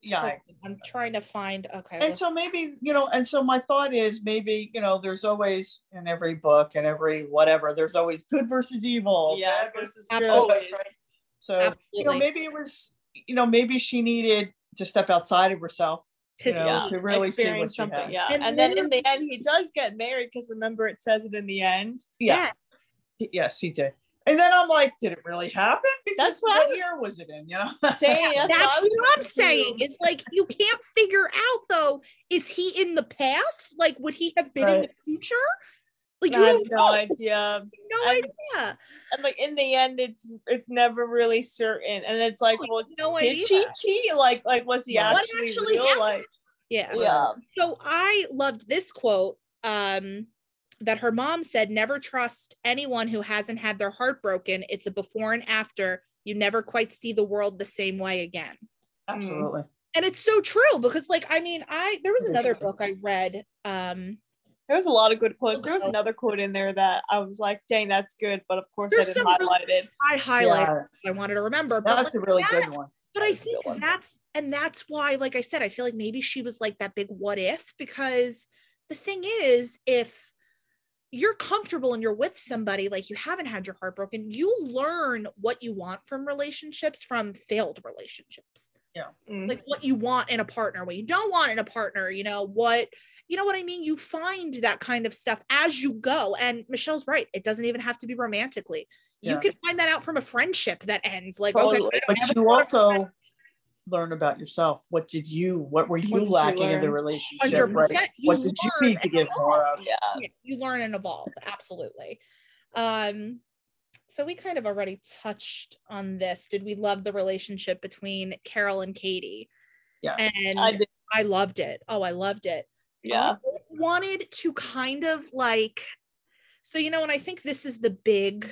Yeah. I'm trying to find. Okay. And so maybe, you know, and so my thought is maybe, you know, there's always in every book and every whatever, there's always good versus evil, Yeah, bad versus good. always. right? So, you know, maybe it was, you know, maybe she needed to step outside of herself to you know, see. to really see what she something. had. Yeah, And and, then in the end, he does get married because remember it says it in the end. Yeah. Yes. Yes, he did. And then I'm like, did it really happen? Because That's what I what was- year was it in? You know? Saying that's, That's what, I was what I'm saying. confused. It's like you can't figure out though. Is he in the past? Like, would he have been in the future? Like, I you have don't no know. idea. *laughs* No And- idea. And like in the end, it's it's never really certain. And it's like, well, no did idea. she cheat? Like, like was he Yeah. Actually, actually real? happened? Like, Yeah. yeah. So I loved this quote um, that her mom said never trust anyone who hasn't had their heart broken. It's a before and after. You never quite see the world the same way again. Absolutely. And it's so true because, like, I mean, I there was another book I read. Um, There was a lot of good quotes. There was another quote in there that I was like, dang, that's good. But of course, There's I didn't some highlight it. I highlighted. Yeah, I wanted to remember, but that's like, a really that- good one. But I That's a think that's and that's why, like I said, I feel like maybe she was like that big what if because the thing is, if you're comfortable and you're with somebody like you haven't had your heart broken, you learn what you want from relationships from failed relationships Mm. like what you want in a partner, what you don't want in a partner, you know, what you know what I mean? You find that kind of stuff as you go. And Michelle's right. It doesn't even have to be romantically. You Yeah. can find that out from a friendship that ends. Like, Totally. okay, But you daughter also learn about yourself. What did you, what were you What did you lacking in the relationship, right? What did you need to and give more of? Yeah. yeah, you learn and evolve absolutely um so we kind of already touched on this did we love the relationship between carol and katie Yeah. and I I, loved it oh i loved it Yeah. I wanted to kind of like so you know and i think this is the big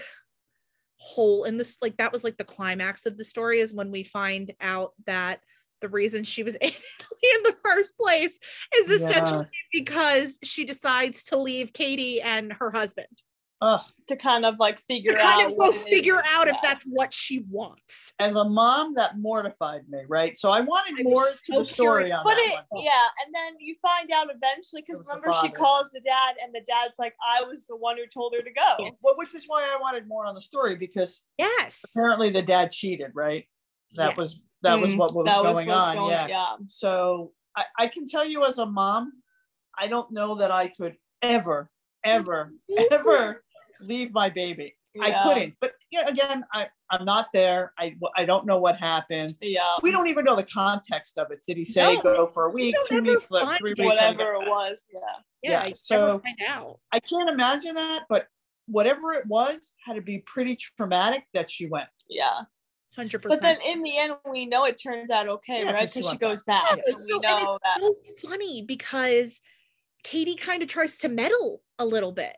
hole in this like that was like the climax of the story is when we find out that the reason she was *laughs* in Italy in the first place is Yeah. essentially because she decides to leave Katie and her husband Ugh, To kind of like figure to kind out of go what it is. figure out if that's what she wants. as a mom, that mortified me, right? So I wanted I was more to so the story on But that it, one. yeah, and then you find out eventually because remember she calls the dad, and the dad's like, "I was the one who told her to go." Yeah. Well, which is why I wanted more on the story because Yes. apparently the dad cheated, right? That Yeah. was that was Mm, what was that was going what's on. going- yeah. yeah. So I, I can tell you as a mom, I don't know that I could ever, ever, *laughs* ever leave my baby. I couldn't. But yeah, again, I, I'm not there. I I don't know what happened. Yeah. We don't even know the context of it. Did he say No, go for a week, two weeks, like, three weeks? Whatever it was. Yeah. yeah. yeah, so- I can't imagine that, but whatever it was had to be pretty traumatic that she went. Yeah. 100%. But then in the end, we know it turns out okay, Yeah, right? 'cause she Because she went goes back. back. Yeah, so so- we and know that. So funny because Katie kind of tries to meddle a little bit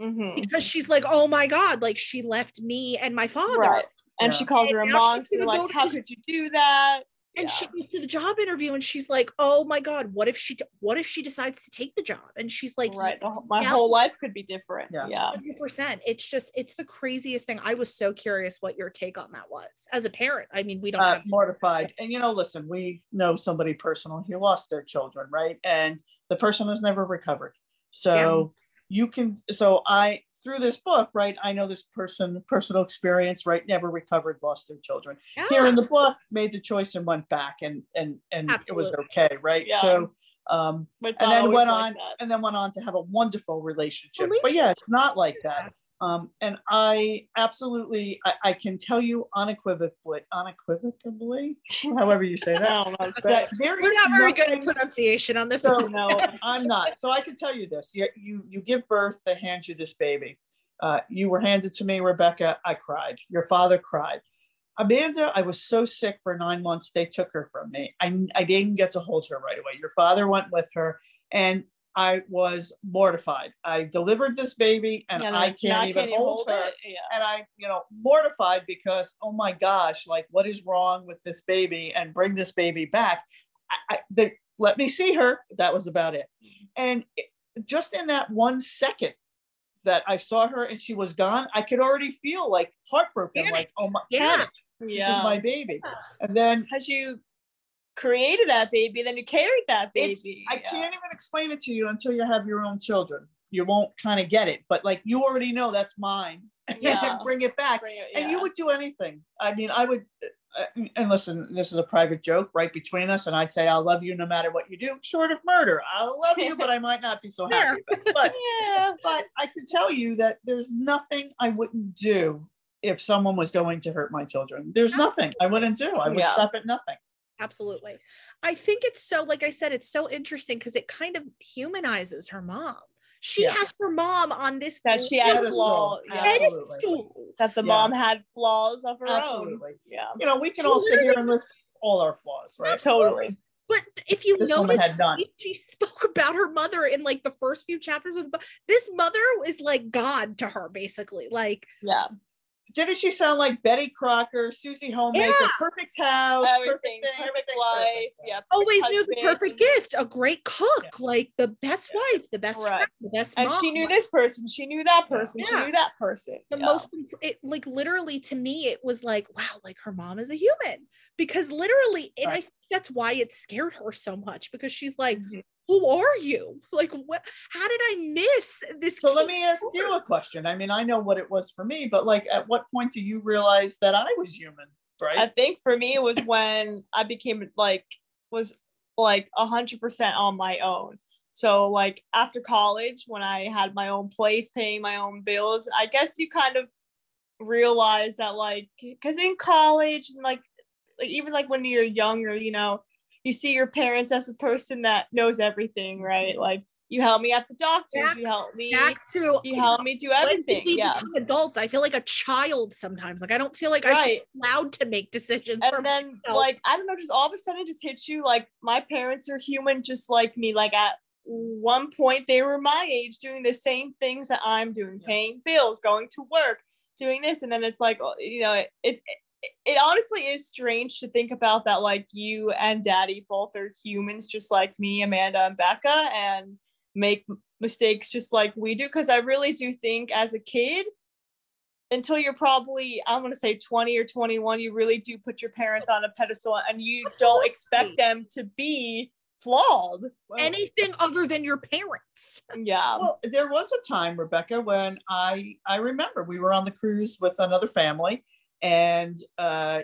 Mhm. because she's like, "Oh my god!" Like she left me and my father, Right. And she Yeah. calls her a And monster. Like, how to- could you do that? and Yeah. she goes to the job interview and she's like, "Oh my god, what if she? What if she decides to take the job?" And she's like, right. The my yeah. whole life could be different. Yeah. Yeah. hundred percent. It's just it's the craziest thing. I was so curious what your take on that was as a parent. I mean, we don't uh, have mortified. And you know, listen, we know somebody personal. He lost their children, right? And the person has never recovered. So you can. So I through this book, right? I know this person personal experience, right? Never recovered, lost their children. Here in the book, made the choice and went back, and and and it was okay, right? Yeah. So. Um, and then went like on that. and then went on to have a wonderful relationship. But yeah, it's not like that. Um, and I absolutely, I, I can tell you unequivocally, unequivocally, *laughs* however you say that, know. that We're not very good at pronunciation on this. So- one. No. I'm not. So I can tell you this: you you, you give birth, they hand you this baby. Uh, you were handed to me, Rebecca. I cried. Your father cried. Amanda, I was so sick for nine months. They took her from me. I I didn't get to hold her right away. Your father went with her, and I was mortified. I delivered this baby, and Yeah, I can't even hold her. Yeah. and I, you know, mortified because, oh my gosh, like what is wrong with this baby and bring this baby back. I, I they let me see her. That was about it. Mm. And it, just in that one second that I saw her and she was gone, I could already feel like heartbroken, Panic. like, oh my, Yeah. panic. This is my baby. *sighs* And then Because you created that baby, then you carried that It's- baby. I Yeah. can't even explain it to you until you have your own children. You won't kind of get it, but like you already know that's mine. *laughs* Yeah. Bring it back. Bring it- and you would do anything. I mean, I would. Uh, and listen, this is a private joke right between us, and I'd say I'll love you no matter what you do, short of murder. I'll love you, but I might not be so *laughs* happy. it. But Yeah. but I can tell you that there's nothing I wouldn't do if someone was going to hurt my children. There's nothing I wouldn't do. I would Yeah. stop at nothing. Absolutely. I think it's so, like I said, it's so interesting because it kind of humanizes her mom. She Yeah. has her mom on this That she had Pedestal. flaws. Yeah. Absolutely. That the Yeah. mom had flaws of her own. Yeah. You know, we can all sit here and list all our flaws, right? Totally. But if you This notice, she spoke about her mother in like the first few chapters of the book. This mother is like God to her, basically. Like, Yeah. Didn't she sound like Betty Crocker, Susie Homemaker, Yeah. perfect house, Everything. perfect thing, Perfect everything's life. perfect. Yeah. always perfect knew the perfect gift, a great cook, Yeah. like the best wife, the best Right. friend, the best And mom. she knew this person. She knew that person. She knew that person. the Yeah. most it, like literally to me it was like wow like her mom is a human because literally and i think that's why it scared her so much because she's like Mhm. Who are you like what how did i miss this So let me ask you a question. I mean, I know what it was for me, but like, at what point do you realize that I was human? Right? I think for me it was when I became like was like a hundred percent on my own. so like after college when i had my own place paying my own bills i guess you kind of realize that like because in college and like like even like when you're younger you know you see your parents as a person that knows everything mm-hmm. right like you help me at the doctors Back- you help me Back to you help me do everything yeah adults? I feel like a child sometimes. Like I don't feel like I should be allowed to make decisions. for and then myself. like i don't know just all of a sudden it just hits you like my parents are human just like me like at one point they were my age doing the same things that i'm doing Yeah. paying bills going to work doing this and then it's like oh, you know it, it it honestly is strange to think about that like you and daddy both are humans just like me amanda and becca and make mistakes just like we do. Because i really do think as a kid until you're probably i'm going to say 20 or 21 you really do put your parents on a pedestal and you don't expect them to be flawed. Well, anything other than your parents. *laughs* yeah. Well, there was a time, Rebecca, when I I remember we were on the cruise with another family, and uh,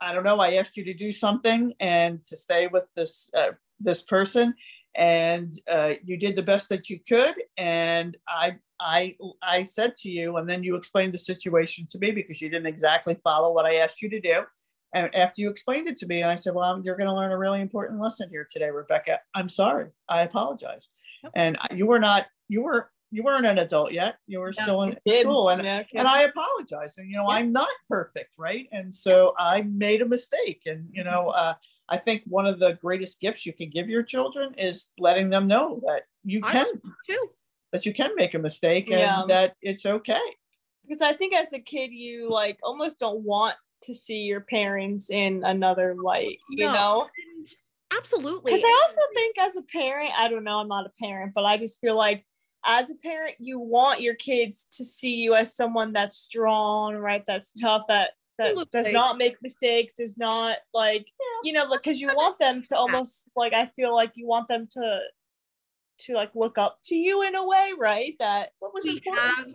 I don't know. I asked you to do something and to stay with this uh, this person, and uh, you did the best that you could. And I I I said to you, and then you explained the situation to me because you didn't exactly follow what I asked you to do. And after you explained it to me, I said, "Well, you're going to learn a really important lesson here today, Rebecca. I'm sorry. I apologize." And you were not you were you weren't an adult yet. You were No, still in school, and Yeah, kid. and I apologize. And you know, Yeah. I'm not perfect, right? And so I made a mistake. And you know, uh, I think one of the greatest gifts you can give your children is letting them know that you can too. that you can make a mistake and Yeah. that it's okay. because I think as a kid you like almost don't want to see your parents in another light, you No. know? And absolutely. Because I also think as a parent, I don't know, I'm not a parent, but I just feel like as a parent, you want your kids to see you as someone that's strong, right? That's tough, that that does Absolutely. not make mistakes, does not like, you know, because you want them to almost like I feel like you want them to to like look up to you in a way, right? That What was we important? have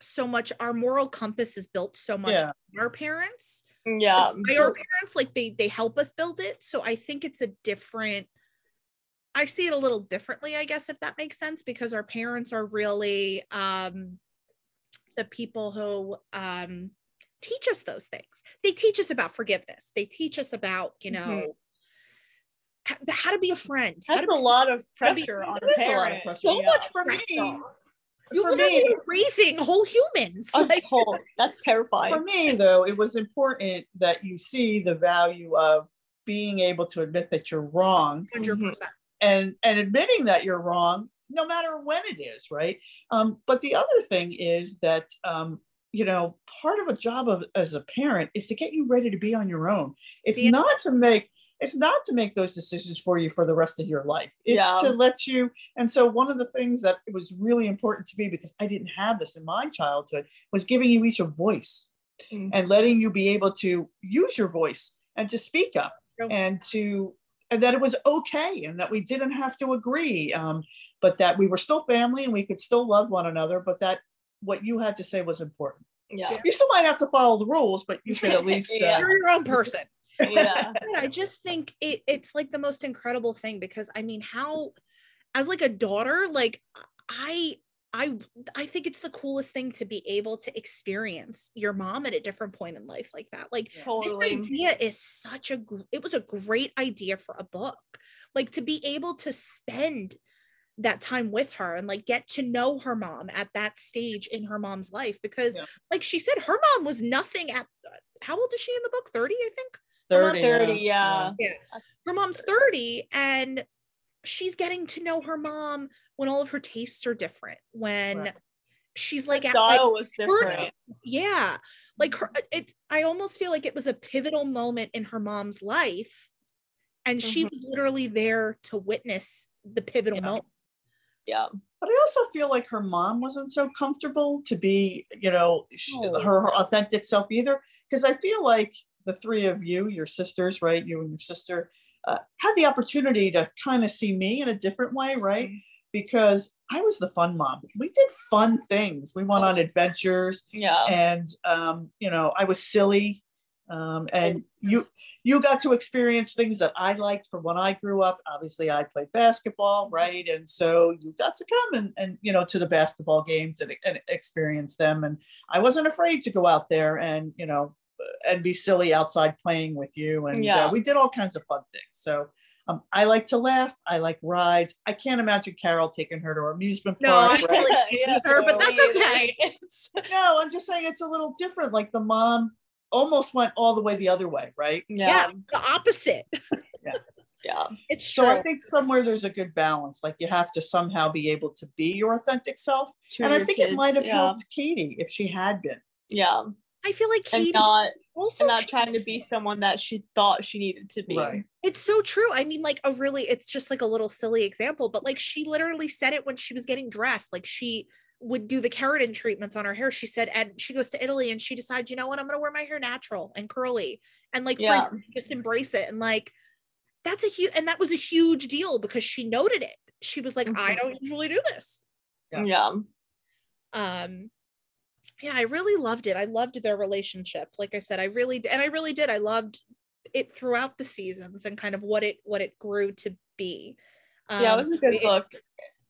so much our moral compass is built so much Yeah. our parents yeah. by our parents like they they help us build it so i think it's a different i see it a little differently i guess if that makes sense because our parents are really um the people who um teach us those things they teach us about forgiveness they teach us about you know Mhm. how to be a friend how That's to a lot of how to be- pressure on It a lot of parent. pressure. so yeah. much For me, pressure. you for literally me- are raising whole humans like cool. That's terrifying. For me, though, it was important that you see the value of being able to admit that you're wrong 100% and and admitting that you're wrong no matter when it is right? Um, but the other thing is that um, you know part of a job of as a parent is to get you ready to be on your own. It's Be- not to make it's not to make those decisions for you for the rest of your life. It's Yeah. to let you and so one of the things that was really important to me because i didn't have this in my childhood was giving you each a voice Mm. and letting you be able to use your voice and to speak up and to and that it was okay and that we didn't have to agree um, but that we were still family and we could still love one another but that what you had to say was important Yeah. you still might have to follow the rules but you should at *laughs* least Yeah. uh, you're your own person Yeah. *laughs* But I just think it, it's like the most incredible thing because I mean, how, as like a daughter, like I, I, I think it's the coolest thing to be able to experience your mom at a different point in life like that. Like Totally. this idea is such a, it was a great idea for a book. Like to be able to spend that time with her and like get to know her mom at that stage in her mom's life because Yeah. like she said her mom was nothing at how old is she in the book 30 i think 30, 30, yeah. her mom's 30 and she's getting to know her mom when all of her tastes are different when Right. she's like at like Style was different. yeah like her it's i almost feel like it was a pivotal moment in her mom's life and she Mhm. was literally there to witness the pivotal Yeah. moment Yeah. but i also feel like her mom wasn't so comfortable to be you know sh- Oh. her, her authentic self either because i feel like the three of you your sisters right you and your sister uh, had the opportunity to kind of see me in a different way right because i was the fun mom we did fun things we went on adventures Yeah. and um, you know i was silly Um, and *laughs* you you got to experience things that I liked from when I grew up. Obviously, I played basketball, right? And so you got to come and, and you know to the basketball games and, and experience them. And I wasn't afraid to go out there and you know and be silly outside playing with you. And Yeah. uh, we did all kinds of fun things. So um, I like to laugh. I like rides. I can't imagine Carol taking her to an amusement No, park. I right? Yeah, her, but that's okay. No, I'm just saying it's a little different. Like the mom almost went all the way the other way, right? yeah, Yeah. the opposite. *laughs* Yeah. Yeah. It's So true. I think somewhere there's a good balance. Like you have to somehow be able to be your authentic self. To and I your think it might have yeah. helped Katie if she had been. Yeah. I feel like And Katie not also and not trying to be someone that she thought she needed to be. Right. It's so true. I mean, like a really, it's just like a little silly example, but like she literally said it when she was getting dressed. Like she would do the keratin treatments on her hair. She said, and she goes to Italy and she decides, you know what, I'm gonna wear my hair natural and curly and like Yeah. just embrace it. And like that's a huge and that was a huge deal because she noted it. She was like, I Mhm. don't usually do this. Yeah. Yeah. um yeah i really loved it i loved their relationship like i said i really and i really did i loved it throughout the seasons and kind of what it what it grew to be Yeah, it Um, was a good it- book.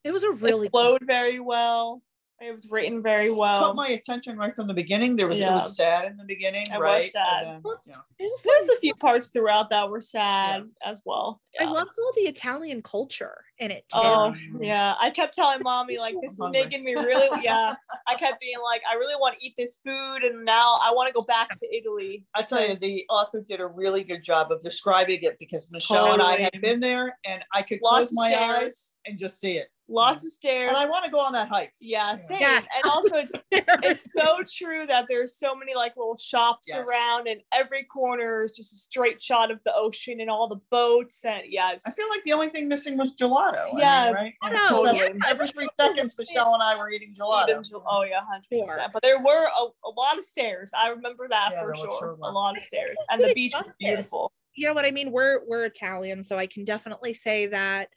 it was a really it flowed very well. It was written very well. Caught my attention right from the beginning. There was it Yeah. was sad in the beginning, It was sad. Then, yeah. There's a few parts throughout that were sad as well. i loved all the italian culture in it too. Oh yeah, I kept telling mommy like this is making me really yeah. I kept being like I really want to eat this food and now I want to go back to Italy. I tell you, the author did a really good job of describing it because Michelle and I had been there, and I could Lots close my stairs. eyes and just see it. Lots of stairs. And I want to go on that hike. yeah, same. Yes. And also it's *laughs* it's so true that there's so many like little shops Yes. around and every corner is just a straight shot of the ocean and all the boats and yeah, I feel like the only thing missing was gelato. I mean, Yeah, right. I know, so yeah. Every three seconds, Michelle and I were eating *laughs* gelato. Eating gel- oh yeah, hundred Sure. percent. But there were a, a lot of stairs. I remember that Yeah, for sure. sure a lot of stairs, *laughs* and the beach was beautiful. you know what i mean we're we're italian so i can definitely say that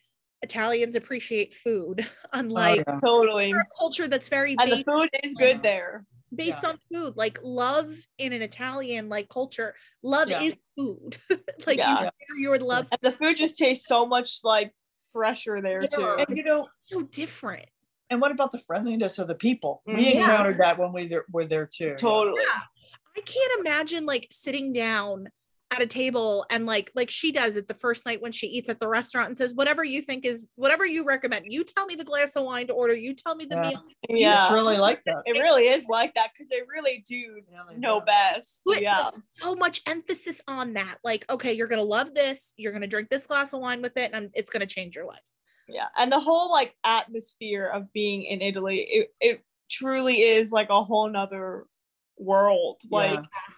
italians appreciate food *laughs* oh, unlike Oh, yeah. Totally. a culture that's very And the food is good there. based Yeah. on food like love in an italian like culture love Yeah. is food *laughs* like Yeah. you share your love And the food just tastes so much like fresher there Yeah. too. And you know, so different and what about the friendliness of the people? We mm-hmm. Yeah. encountered that when we there, were there too. Totally. I can't imagine like sitting down at a table and like like she does it the first night when she eats at the restaurant and says whatever you think is whatever you recommend you tell me the glass of wine to order you tell me the Yeah. meal Yeah. It's really like that. It really is like that because they really do Yeah, they know do. best. Put Yeah. so much emphasis on that like okay you're gonna love this you're gonna drink this glass of wine with it and it's gonna change your life Yeah. And the whole like atmosphere of being in Italy, it, it truly is like a whole nother world. Like, yeah.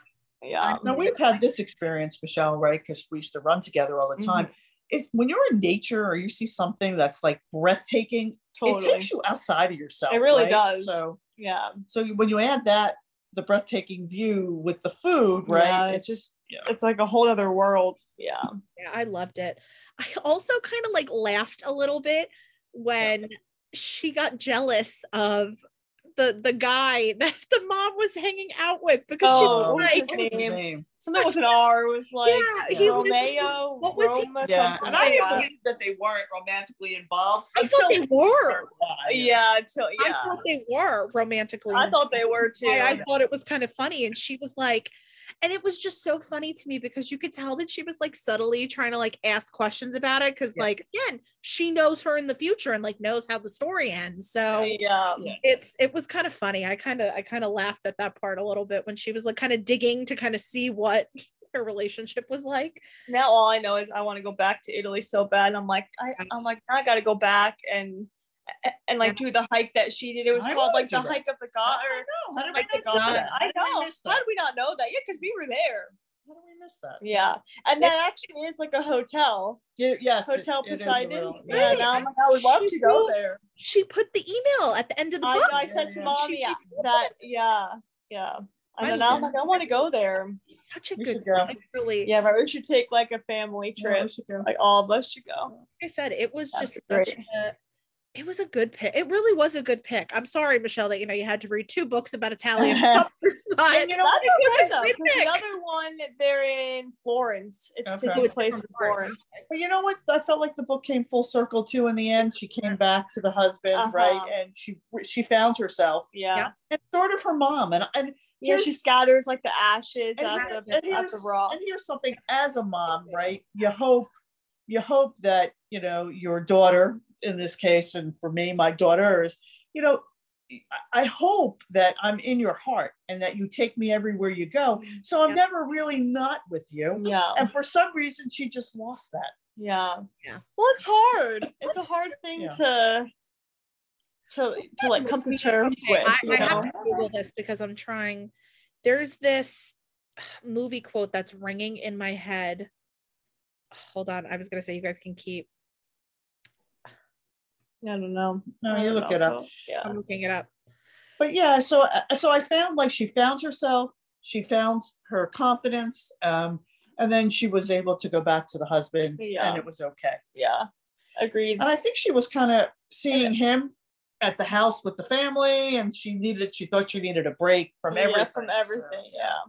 Now we've had this experience, Michelle, right? Because we used to run together all the Mhm. time. If when you're in nature or you see something that's like breathtaking, it takes you outside of yourself. It really right? does. So, Yeah. so when you add that, the breathtaking view with the food, right? Yeah, it it's just- yeah. It's like a whole other world. Yeah. yeah i loved it i also kind of like laughed a little bit when she got jealous of the the guy *laughs* that the mom was hanging out with because Oh, she was was like his was his name? name? Something with an R was like Yeah, he was- Romeo, what was he- Roma, Yeah, and I like didn't believe that they weren't romantically involved. I thought they were. Yeah, until, I thought they were romantically. I thought they were too. I, I thought it was kind of funny. And she was like, and it was just so funny to me because you could tell that she was like subtly trying to like ask questions about it. Cause Yeah. like again, she knows her in the future and like knows how the story ends. So yeah. Um, yeah. it's it was kind of funny. I kind of I kind of laughed at that part a little bit when she was like kind of digging to kind of see what *laughs* her relationship was like. Now all I know is I want to go back to Italy so bad. I'm like, I, I'm like, I gotta go back and and like do the hike that she did. It was I called like the that. hike of the god or I know. Did like we the not know god. that? I How did we know. How did we not know that? Yeah, because we were there. How did we miss that? Yeah, and that actually is like a hotel, Yeah, yes. Hotel it Poseidon. yeah, Right. now I'm like, I would love to go there. She put the email at the end of the I, book. I said to Yeah, yeah. mommy She- that, yeah, yeah. And I then I'm love like, I want to go there. Such a We good go. Really Yeah, but we should take like a family Yeah, we trip. go. Like all of us should go. like I said, it was That'd just such great. a it was a good pick. It really was a good pick. I'm sorry, Michelle, that you know you had to read two books about Italian numbers, *laughs* And *laughs* you know, That's it was okay a though. good 'cause. The other one, they're in Florence. It's Okay. taking place in Florence. But you know what? I felt like the book came full circle too. In the end, she came back to the husband, Uh-huh. right? And she she found herself Yeah. Yeah. Yeah, and sort of her mom. And and yeah, she scatters like the ashes and, at here- the, and at the rocks. and here's something as a mom, right? You hope you hope that you know your daughter in this case, and for me, my daughter is, you know. I- I hope that I'm in your heart and that you take me everywhere you go. Mm-hmm. So I'm Yeah. never really not with you. yeah. And for some reason, she just lost that. Yeah. Yeah. Well, it's hard. It's a hard thing Yeah. to to to like come to terms Okay, with. I, I have to Google this because I'm trying. There's this movie quote that's ringing in my head. Hold on, I was gonna say you guys can keep. I don't know. No, you look know, it up. though. Yeah. I'm looking it up. but yeah so uh, so i found like she found herself she found her confidence um and then she was able to go back to the husband Yeah. and it was okay Yeah. Agreed. and i think she was kind of seeing him at the house with the family and she needed she thought she needed a break from Yeah, everything From So, everything. Yeah.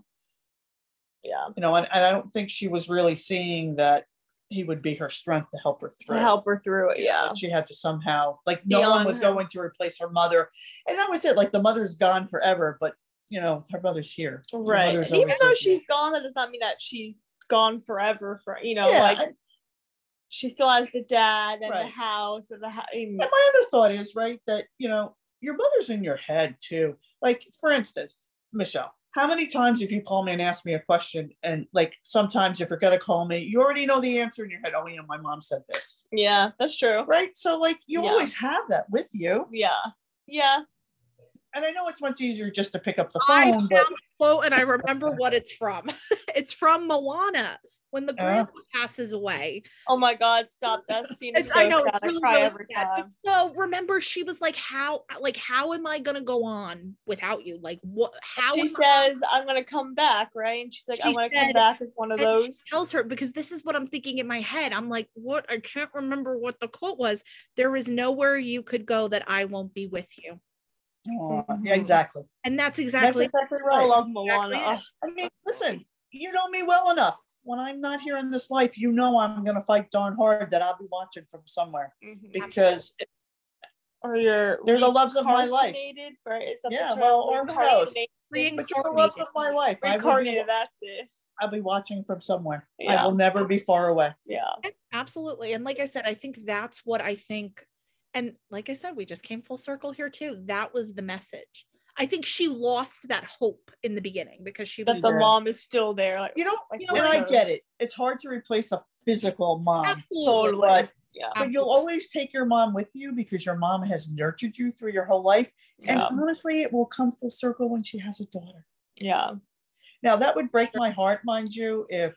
Yeah. you know and, and i don't think she was really seeing that he would be her strength to help her To through help her through it. Yeah. she had to somehow like no one was her. going to replace her mother and that was it like the mother's gone forever but you know her mother's here Right. mother's even though she's gone, that does not mean that she's gone forever. For you know, yeah, like she still has the dad and the house and the house. and my other thought is right that you know your mother's in your head too like for instance michelle how many times if you call me and ask me a question and like sometimes if you're going to call me you already know the answer in your head oh you know my mom said this Yeah, that's true. right so like you Yeah. always have that with you Yeah. Yeah. and i know it's much easier just to pick up the phone. I phone found but the quote and I remember what it's from. *laughs* it's from Moana when the Oh. grandpa passes away. Oh my God! Stop that *laughs* scene is so I know sad. it's I really, cry really every sad. time. So remember, she was like, "How, like, how am I gonna go on without you? Like, what? How?" She am I-" says, "I'm gonna come back," right? And she's like, She "I'm gonna come back as one of those." tells her because this is what I'm thinking in my head. I'm like, what? I can't remember what the quote was. There is nowhere you could go that I won't be with you, yeah Mhm. exactly and that's that's exactly. exactly I right love Moana. Exactly. I mean, listen, you know me well enough. When I'm not here in this life, you know I'm going to fight darn hard that I'll be watching from somewhere Mhm. because Or you're they're the loves of my life. reincarnated, right? Is that Yeah, well, or who? Reincarnated. But you're the loves of my life. I will be, Reincarnated. That's it. I'll be watching from somewhere. I will never be far away. Yeah. Absolutely. And like I said, I think that's what I think. And like I said, we just came full circle here too. That was the message. I think she lost that hope in the beginning because she was That the Yeah. mom is still there. Like You know, Like, and I what? get it. It's hard to replace a physical mom, absolutely. totally. but, Yeah. but you'll always take your mom with you because your mom has nurtured you through your whole life. And Yeah. honestly, it will come full circle when she has a daughter. Yeah. Now that would break my heart, mind you, if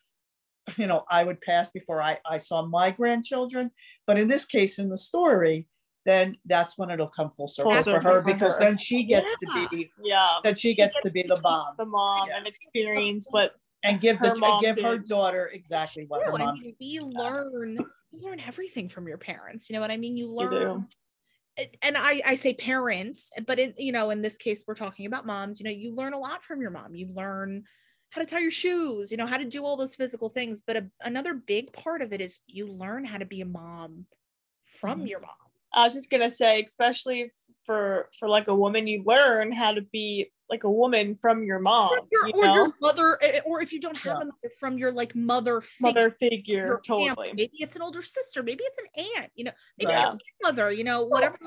you know I would pass before I, I saw my grandchildren. But in this case, in the story, then that's when it'll come full circle for her because her. then she gets Yeah. to be Yeah. then she gets to be the mom The mom Yeah. and experience what and give Her the mom give her daughter exactly what her True. I mean, we learn you learn everything from your parents. You know what I mean? You you learn do. and- and I, I say parents, but in you know, in this case, we're talking about moms. You know, you learn a lot from your mom. You learn how to tie your shoes, you know, how to do all those physical things. But a, another big part of it is you learn how to be a mom from Mhm. your mom. I was just gonna say, especially for for like a woman, you learn how to be like a woman from your mom, Or your, you or know, your mother, eh, or if you don't have Yeah. a mother, from your like mother figure, mother figure, your family. totally. Maybe it's an older sister, maybe it's an aunt, you know, maybe Right. it's your mother, you know, whatever.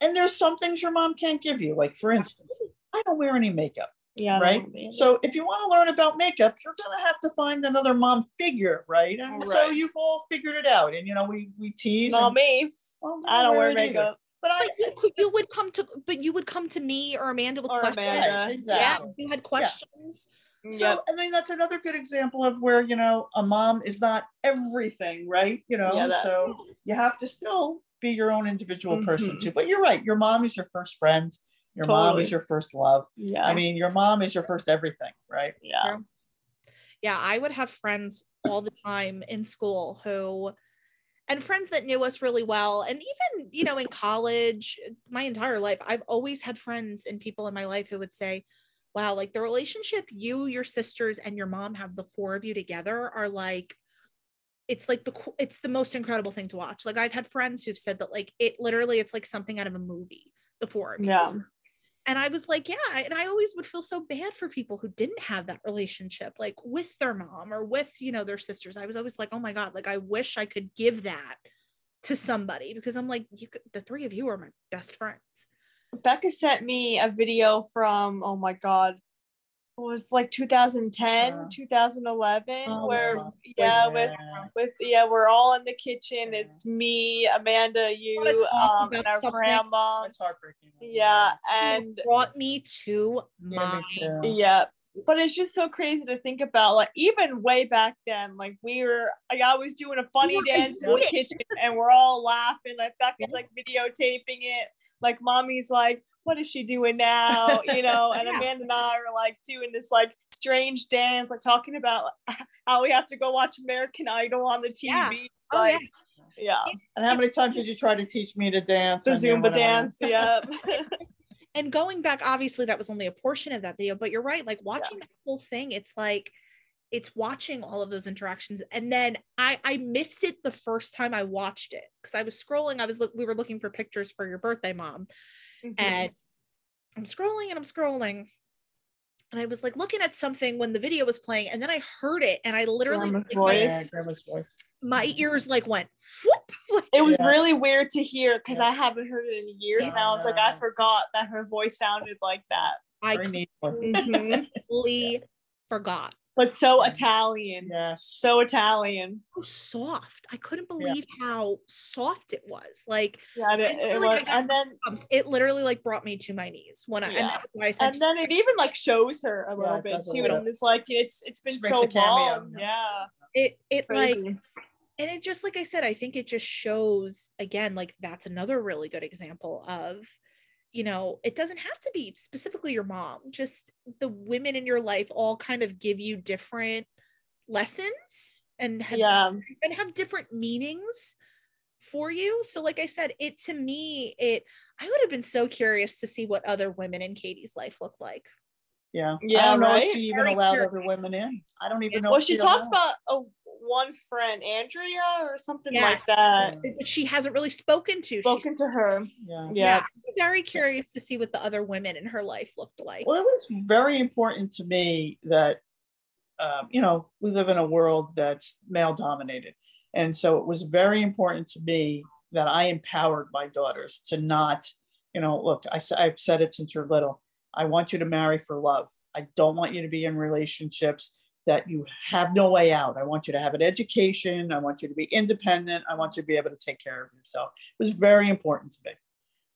And there's some things your mom can't give you. Like for instance, I don't wear any makeup. Yeah, right? what you mean. So if you want to learn about makeup, you're gonna have to find another mom figure, right? And so you've all figured it out. And you know, we we tease. not and, me. "Oh, I don't wear it either." makeup. But I But you, could- you would come to, but you would come to me or Amanda with Or questions. Amanda. Right, Yeah, exactly. you had questions. So Yep. I mean that's another good example of where you know a mom is not everything, right? You know, Yeah, so you have to still be your own individual person Mhm. too. But you're right, your mom is your first friend, your mom is your first love. Yeah. I mean, your mom is your first everything, right? yeah. Yeah, I would have friends all the time in school who, and friends that knew us really well and even you know in college my entire life i've always had friends and people in my life who would say wow like the relationship you your sisters and your mom have the four of you together are like it's like the it's the most incredible thing to watch like i've had friends who've said that like it literally it's like something out of a movie the four of you Yeah. And I was like, yeah. And I always would feel so bad for people who didn't have that relationship, like with their mom or with, you know, their sisters. I was always like, oh my God, like I wish I could give that to somebody because I'm like, you could, the three of you are my best friends. Becca sent me a video from oh my god, was like 2010, Uh, 2011, Oh, where wow. yeah, with Yeah. with yeah, we're all in the kitchen. It's me, Amanda, you, um, and our grandma. It's heartbreaking. Yeah, And and brought me to Yeah, my too. yeah. But it's just so crazy to think about. Like even way back then, like we were, like I was doing a funny dance in the kitchen, and we're all laughing. Like Becca's like videotaping it. Like mommy's like, "What is she doing now?" *laughs* You know. And Yeah. Amanda and I are like doing this like strange dance, like talking about *laughs* how we have to go watch American Idol on the TV. Yeah. Oh, like, yeah. And how many times did you try to teach me to dance? The and Zumba dance. Yeah. *laughs* and going back obviously that was only a portion of that video but you're right like watching that whole thing it's like it's watching all of those interactions and then i i missed it the first time i watched it because i was scrolling i was look we were looking for pictures for your birthday mom Mm-hmm. and i'm scrolling and i'm scrolling and i was like looking at something when the video was playing and then i heard it and i literally Grandma's like, my, voice. Yeah, grandma's voice. my ears like went whoop *laughs* like, it was Yeah. really weird to hear because Yeah. I haven't heard it in years Yeah. now. It's like I forgot that her voice sounded like that. i Very *laughs* completely forgot But so Italian. Yes. So Italian. so soft. I couldn't Yeah. believe how soft it was. Like, Yeah, it, it was, I and then goosebumps. it literally like brought me to my knees when I, Yeah. and that's why I said, and then it even like shows her a little it bit too. And it's like it's it's been so a long. yeah. Yeah. it, it like, and it just, like I said, I think it just shows again, like that's another really good example of, you know, it doesn't have to be specifically your mom, just the women in your life all kind of give you different lessons and have yeah. and have different meanings for you. So, like I said, it to me, it I would have been so curious to see what other women in Katie's life looked like. Yeah. yeah. I don't know right? if she even Very allowed curious. other women in. I don't even know. Well, she she'd talks about a one friend, Andrea, or something Yes. like that. But she hasn't really spoken to. She's Spoken to her. Yeah. Yeah. yeah, very curious to see what the other women in her life looked like. Well, it was very important to me that, um, you know, we live in a world that's male dominated. And so it was very important to me that I empowered my daughters to not, you know, look, I, I've said it since you're little. I want you to marry for love. I don't want you to be in relationships that you have no way out. I want you to have an education. I want you to be independent. I want you to be able to take care of yourself. It was very important to me.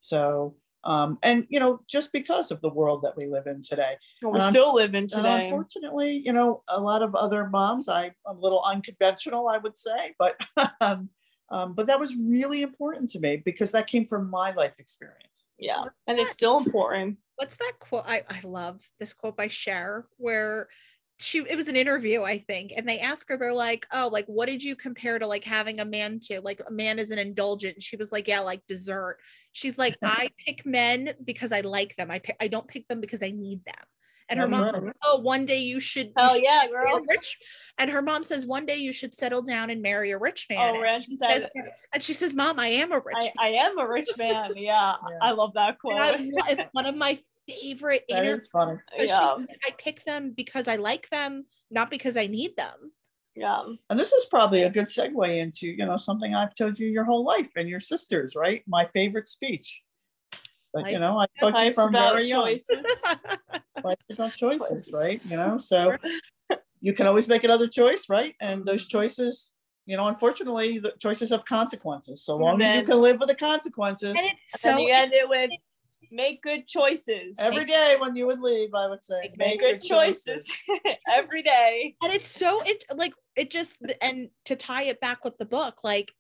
So, um, and you know, just because of the world that we live in today, We Um, still live in today. unfortunately, you know, a lot of other moms, I, I'm a little unconventional, I would say, but *laughs* um, um, but that was really important to me because that came from my life experience. Yeah. And it's still important. What's that quote? I, I love this quote by Cher where she it was an interview, I think, and they ask her, they're like, Oh, like what did you compare to like having a man to? Like a man is an indulgent. She was like, Yeah, like dessert. She's like, *laughs* I pick men because I like them. I pick I don't pick them because I need them. And her That's mom, right. oh, one day you should, you Oh should yeah, girl. rich and her mom says one day you should settle down and marry a rich oh, man. Oh, and, Ren she says, and she says, Mom, I am a rich I, man. I am a rich man. Yeah. *laughs* Yeah. I love that quote. I, it's *laughs* one of my favorite That interviews. is funny. because she Yeah. I pick them because I like them, not because I need them. yeah. And this is probably a good segue into, you know, something I've told you your whole life and your sisters, right? My favorite speech. But you know, I taught you from about very young. choices. *laughs* Life's about choices, Choices. right? You know, so *laughs* you can always make another choice, right? And those choices, you know, unfortunately, the choices have consequences. So long as you can live with the consequences, And it's and so then you end it with make good choices. every day when you would leave, I would say, Make make good choices *laughs* every day. and it's so it like it just and to tie it back with the book, like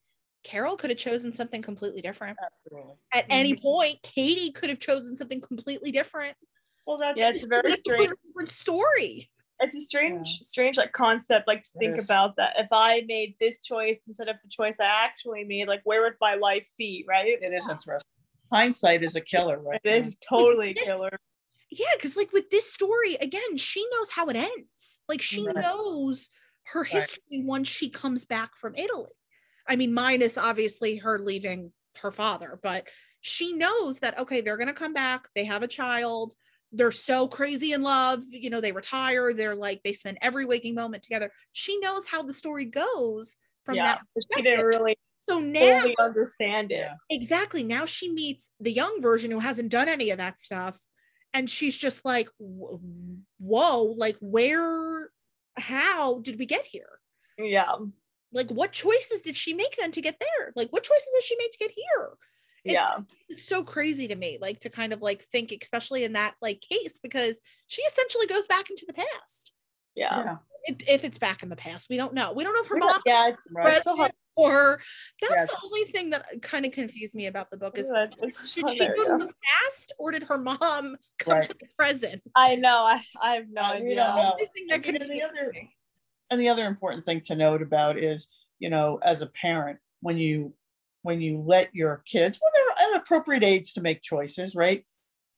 Carol could have chosen something completely different. Absolutely. At any point, Katie could have chosen something completely different. Well, that's Yeah, it's a very strange. different story. it's a strange, strange like concept, like to It think is. about that. If I made this choice instead of the choice I actually made, like where would my life be, right? It is interesting. Hindsight is a killer, right? It is totally Yes. killer. yeah because like with this story again she knows how it ends like she Right. knows her Right. history once she comes back from italy i mean minus obviously her leaving her father but she knows that okay they're going to come back they have a child they're so crazy in love you know they retire they're like they spend every waking moment together she knows how the story goes from yeah, that but she didn't really so now fully understand it. Exactly now she meets the young version who hasn't done any of that stuff and she's just like whoa like where how did we get here Yeah, like what choices did she make then to get there like what choices did she make to get here It's- yeah, it's so crazy to me like to kind of like think especially in that like case because she essentially goes back into the past yeah. Yeah. it, if it's back in the past we don't know we don't know if her mom Yeah, it's Right. it's so hard. Or that's Yes. the only thing that kind of confused me about the book is It's- it's she, did she go to the past or did her mom *laughs* come Right. to the present? I know. I, I have no idea. know. The thing that And, you know, the other- me. and the other important thing to note about is you know as a parent when you when you let your kids well they're an appropriate age to make choices right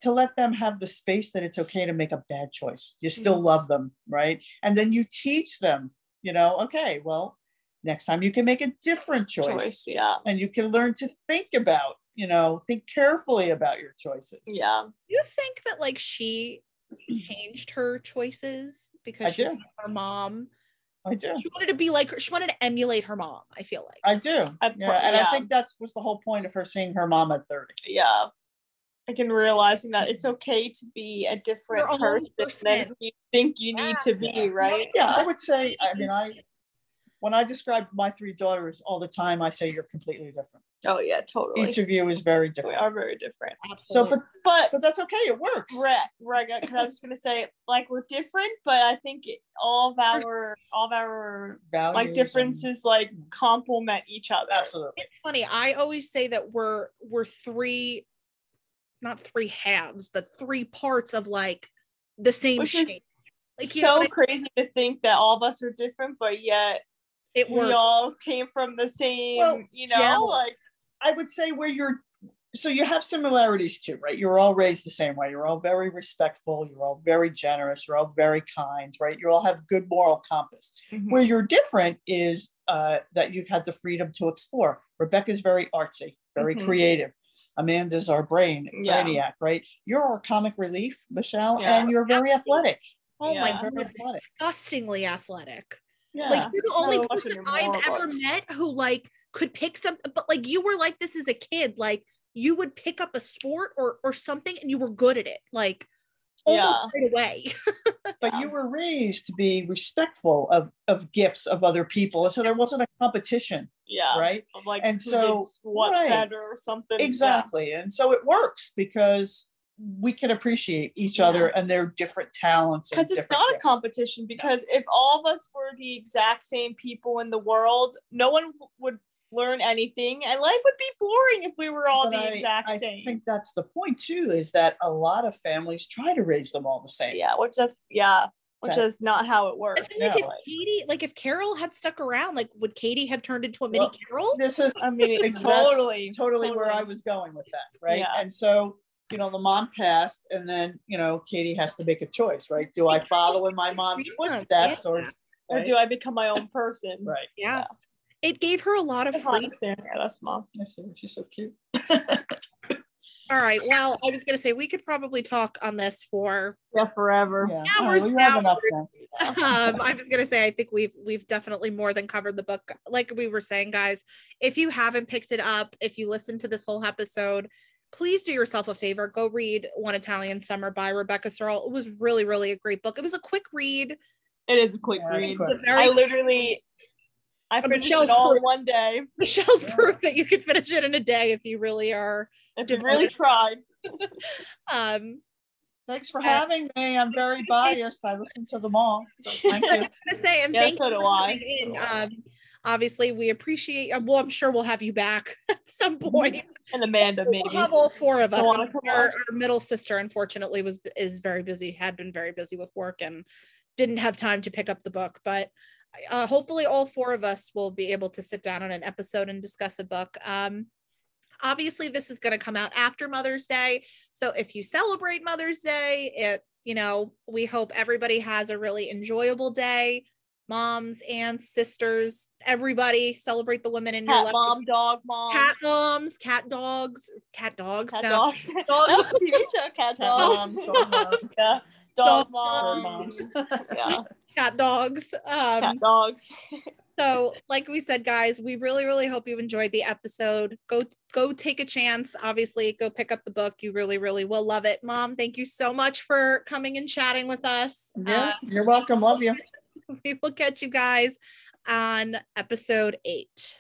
to let them have the space that it's okay to make a bad choice you still Mhm. love them right and then you teach them you know okay well next time you can make a different choice, Choice. Yeah. and you can learn to think about you know think carefully about your choices Yeah. you think that like she changed her choices because I she do. her mom? i do She wanted to be like her. She wanted to emulate her mom. I feel like. i do I'd yeah and yeah. i think that's was the whole point of her seeing her mom at 30 Yeah. I can realizing that it's okay to be a different Your own person, than you think you need to be, right? Yeah, I would say, I mean, I, when I describe my three daughters all the time, I say you're completely different. Oh yeah, totally. Each of you is very different. we are very different. So, Absolutely. but, But but that's okay. It works. right, right, because I was gonna say like we're different, but I think it, all of our all of our Values like and- differences like complement each other. Absolutely. it's funny. I always say that we're we're three, not three halves, but three parts of like the same Which is shape. Like you know so I- crazy to think that all of us are different, but yet it we works. all came from the same, Well, you know, yeah. like I would say where you're, so you have similarities too, right? You're all raised the same way. You're all very respectful. You're all very generous. You're all very kind, right? You all have good moral compass. Where you're different is uh, that you've had the freedom to explore. Rebecca's very artsy, very Mhm. creative. Amanda's our brain, Yeah. brainiac, right? You're our comic relief, Michelle, Yeah. and you're very athletic. oh my Yeah. god, Very athletic. disgustingly athletic. Yeah. Like you're the only So person I've moral ever book. met who like could pick something, but like you were like this as a kid, like you would pick up a sport or or something and you were good at it, like almost right away. *laughs* but you were raised to be respectful of, of gifts of other people. So there wasn't a competition, yeah, right? Of like And so- what right. better or something. yeah. Exactly. And so it works because we can appreciate each Yeah. other and their different talents. because it's different not a competition because if all of us were the exact same people in the world no one would learn anything and life would be boring if we were all But the I- exact I same I think that's the point too, is that a lot of families try to raise them all the same. yeah which is yeah which Okay. is not how it works feel like if Katie, like if Carol had stuck around, like would Katie have turned into a mini Well, Carol? This is i mean *laughs* That's totally totally where I was going with that, right? Yeah. And so, you know, the mom passed, and then, you know, Katie has to make a choice, right? Do I follow in my mom's Yeah, footsteps or, yeah. or do i become my own person *laughs* right? Yeah. It gave her a lot of freedom. staring at us mom I see, she's so cute. *laughs* All right. Well, I was gonna say we could probably talk on this for yeah forever Yeah. Hours we have hours. um i was gonna say i think we've we've definitely more than covered the book like we were saying guys if you haven't picked it up if you listened to this whole episode please do yourself a favor go read one italian summer by rebecca serle it was really really a great book it was a quick read it is a quick Yeah, it's read quick. It's a very i literally i Um, finished Michelle's it all proof. in one day michelle's Yeah. proof that you could finish it in a day if you really are if you really tried *laughs* um Thanks for Uh, having me. I'm very *laughs* biased. I listen to them all. So thank *laughs* you. I'm gonna say and Yeah, thank so you for I. coming in. So do I. um obviously we appreciate uh, well i'm sure we'll have you back *laughs* at some point and amanda maybe We'll have all four of us. Don't wanna come Our, our middle sister, unfortunately, was is very busy. Had been very busy with work and didn't have time to pick up the book, but uh, hopefully all four of us will be able to sit down on an episode and discuss a book. Um, obviously, this is going to come out after Mother's Day. So if you celebrate Mother's Day, it, you know, we hope everybody has a really enjoyable day. Moms, aunts, sisters, everybody celebrate the women in your Cat life. mom, dog mom, Cat moms, cat dogs, cat dogs. cat no. dogs. Dog- that was TV show, cat Cat moms, dog moms, *laughs* Yeah, Dog dog, moms. moms. yeah, cat dogs. Um, cat dogs. *laughs* so like we said guys we really really hope you enjoyed the episode go go take a chance obviously go pick up the book you really really will love it mom thank you so much for coming and chatting with us Yeah, you're welcome. Love you. *laughs* we will catch you guys on episode eight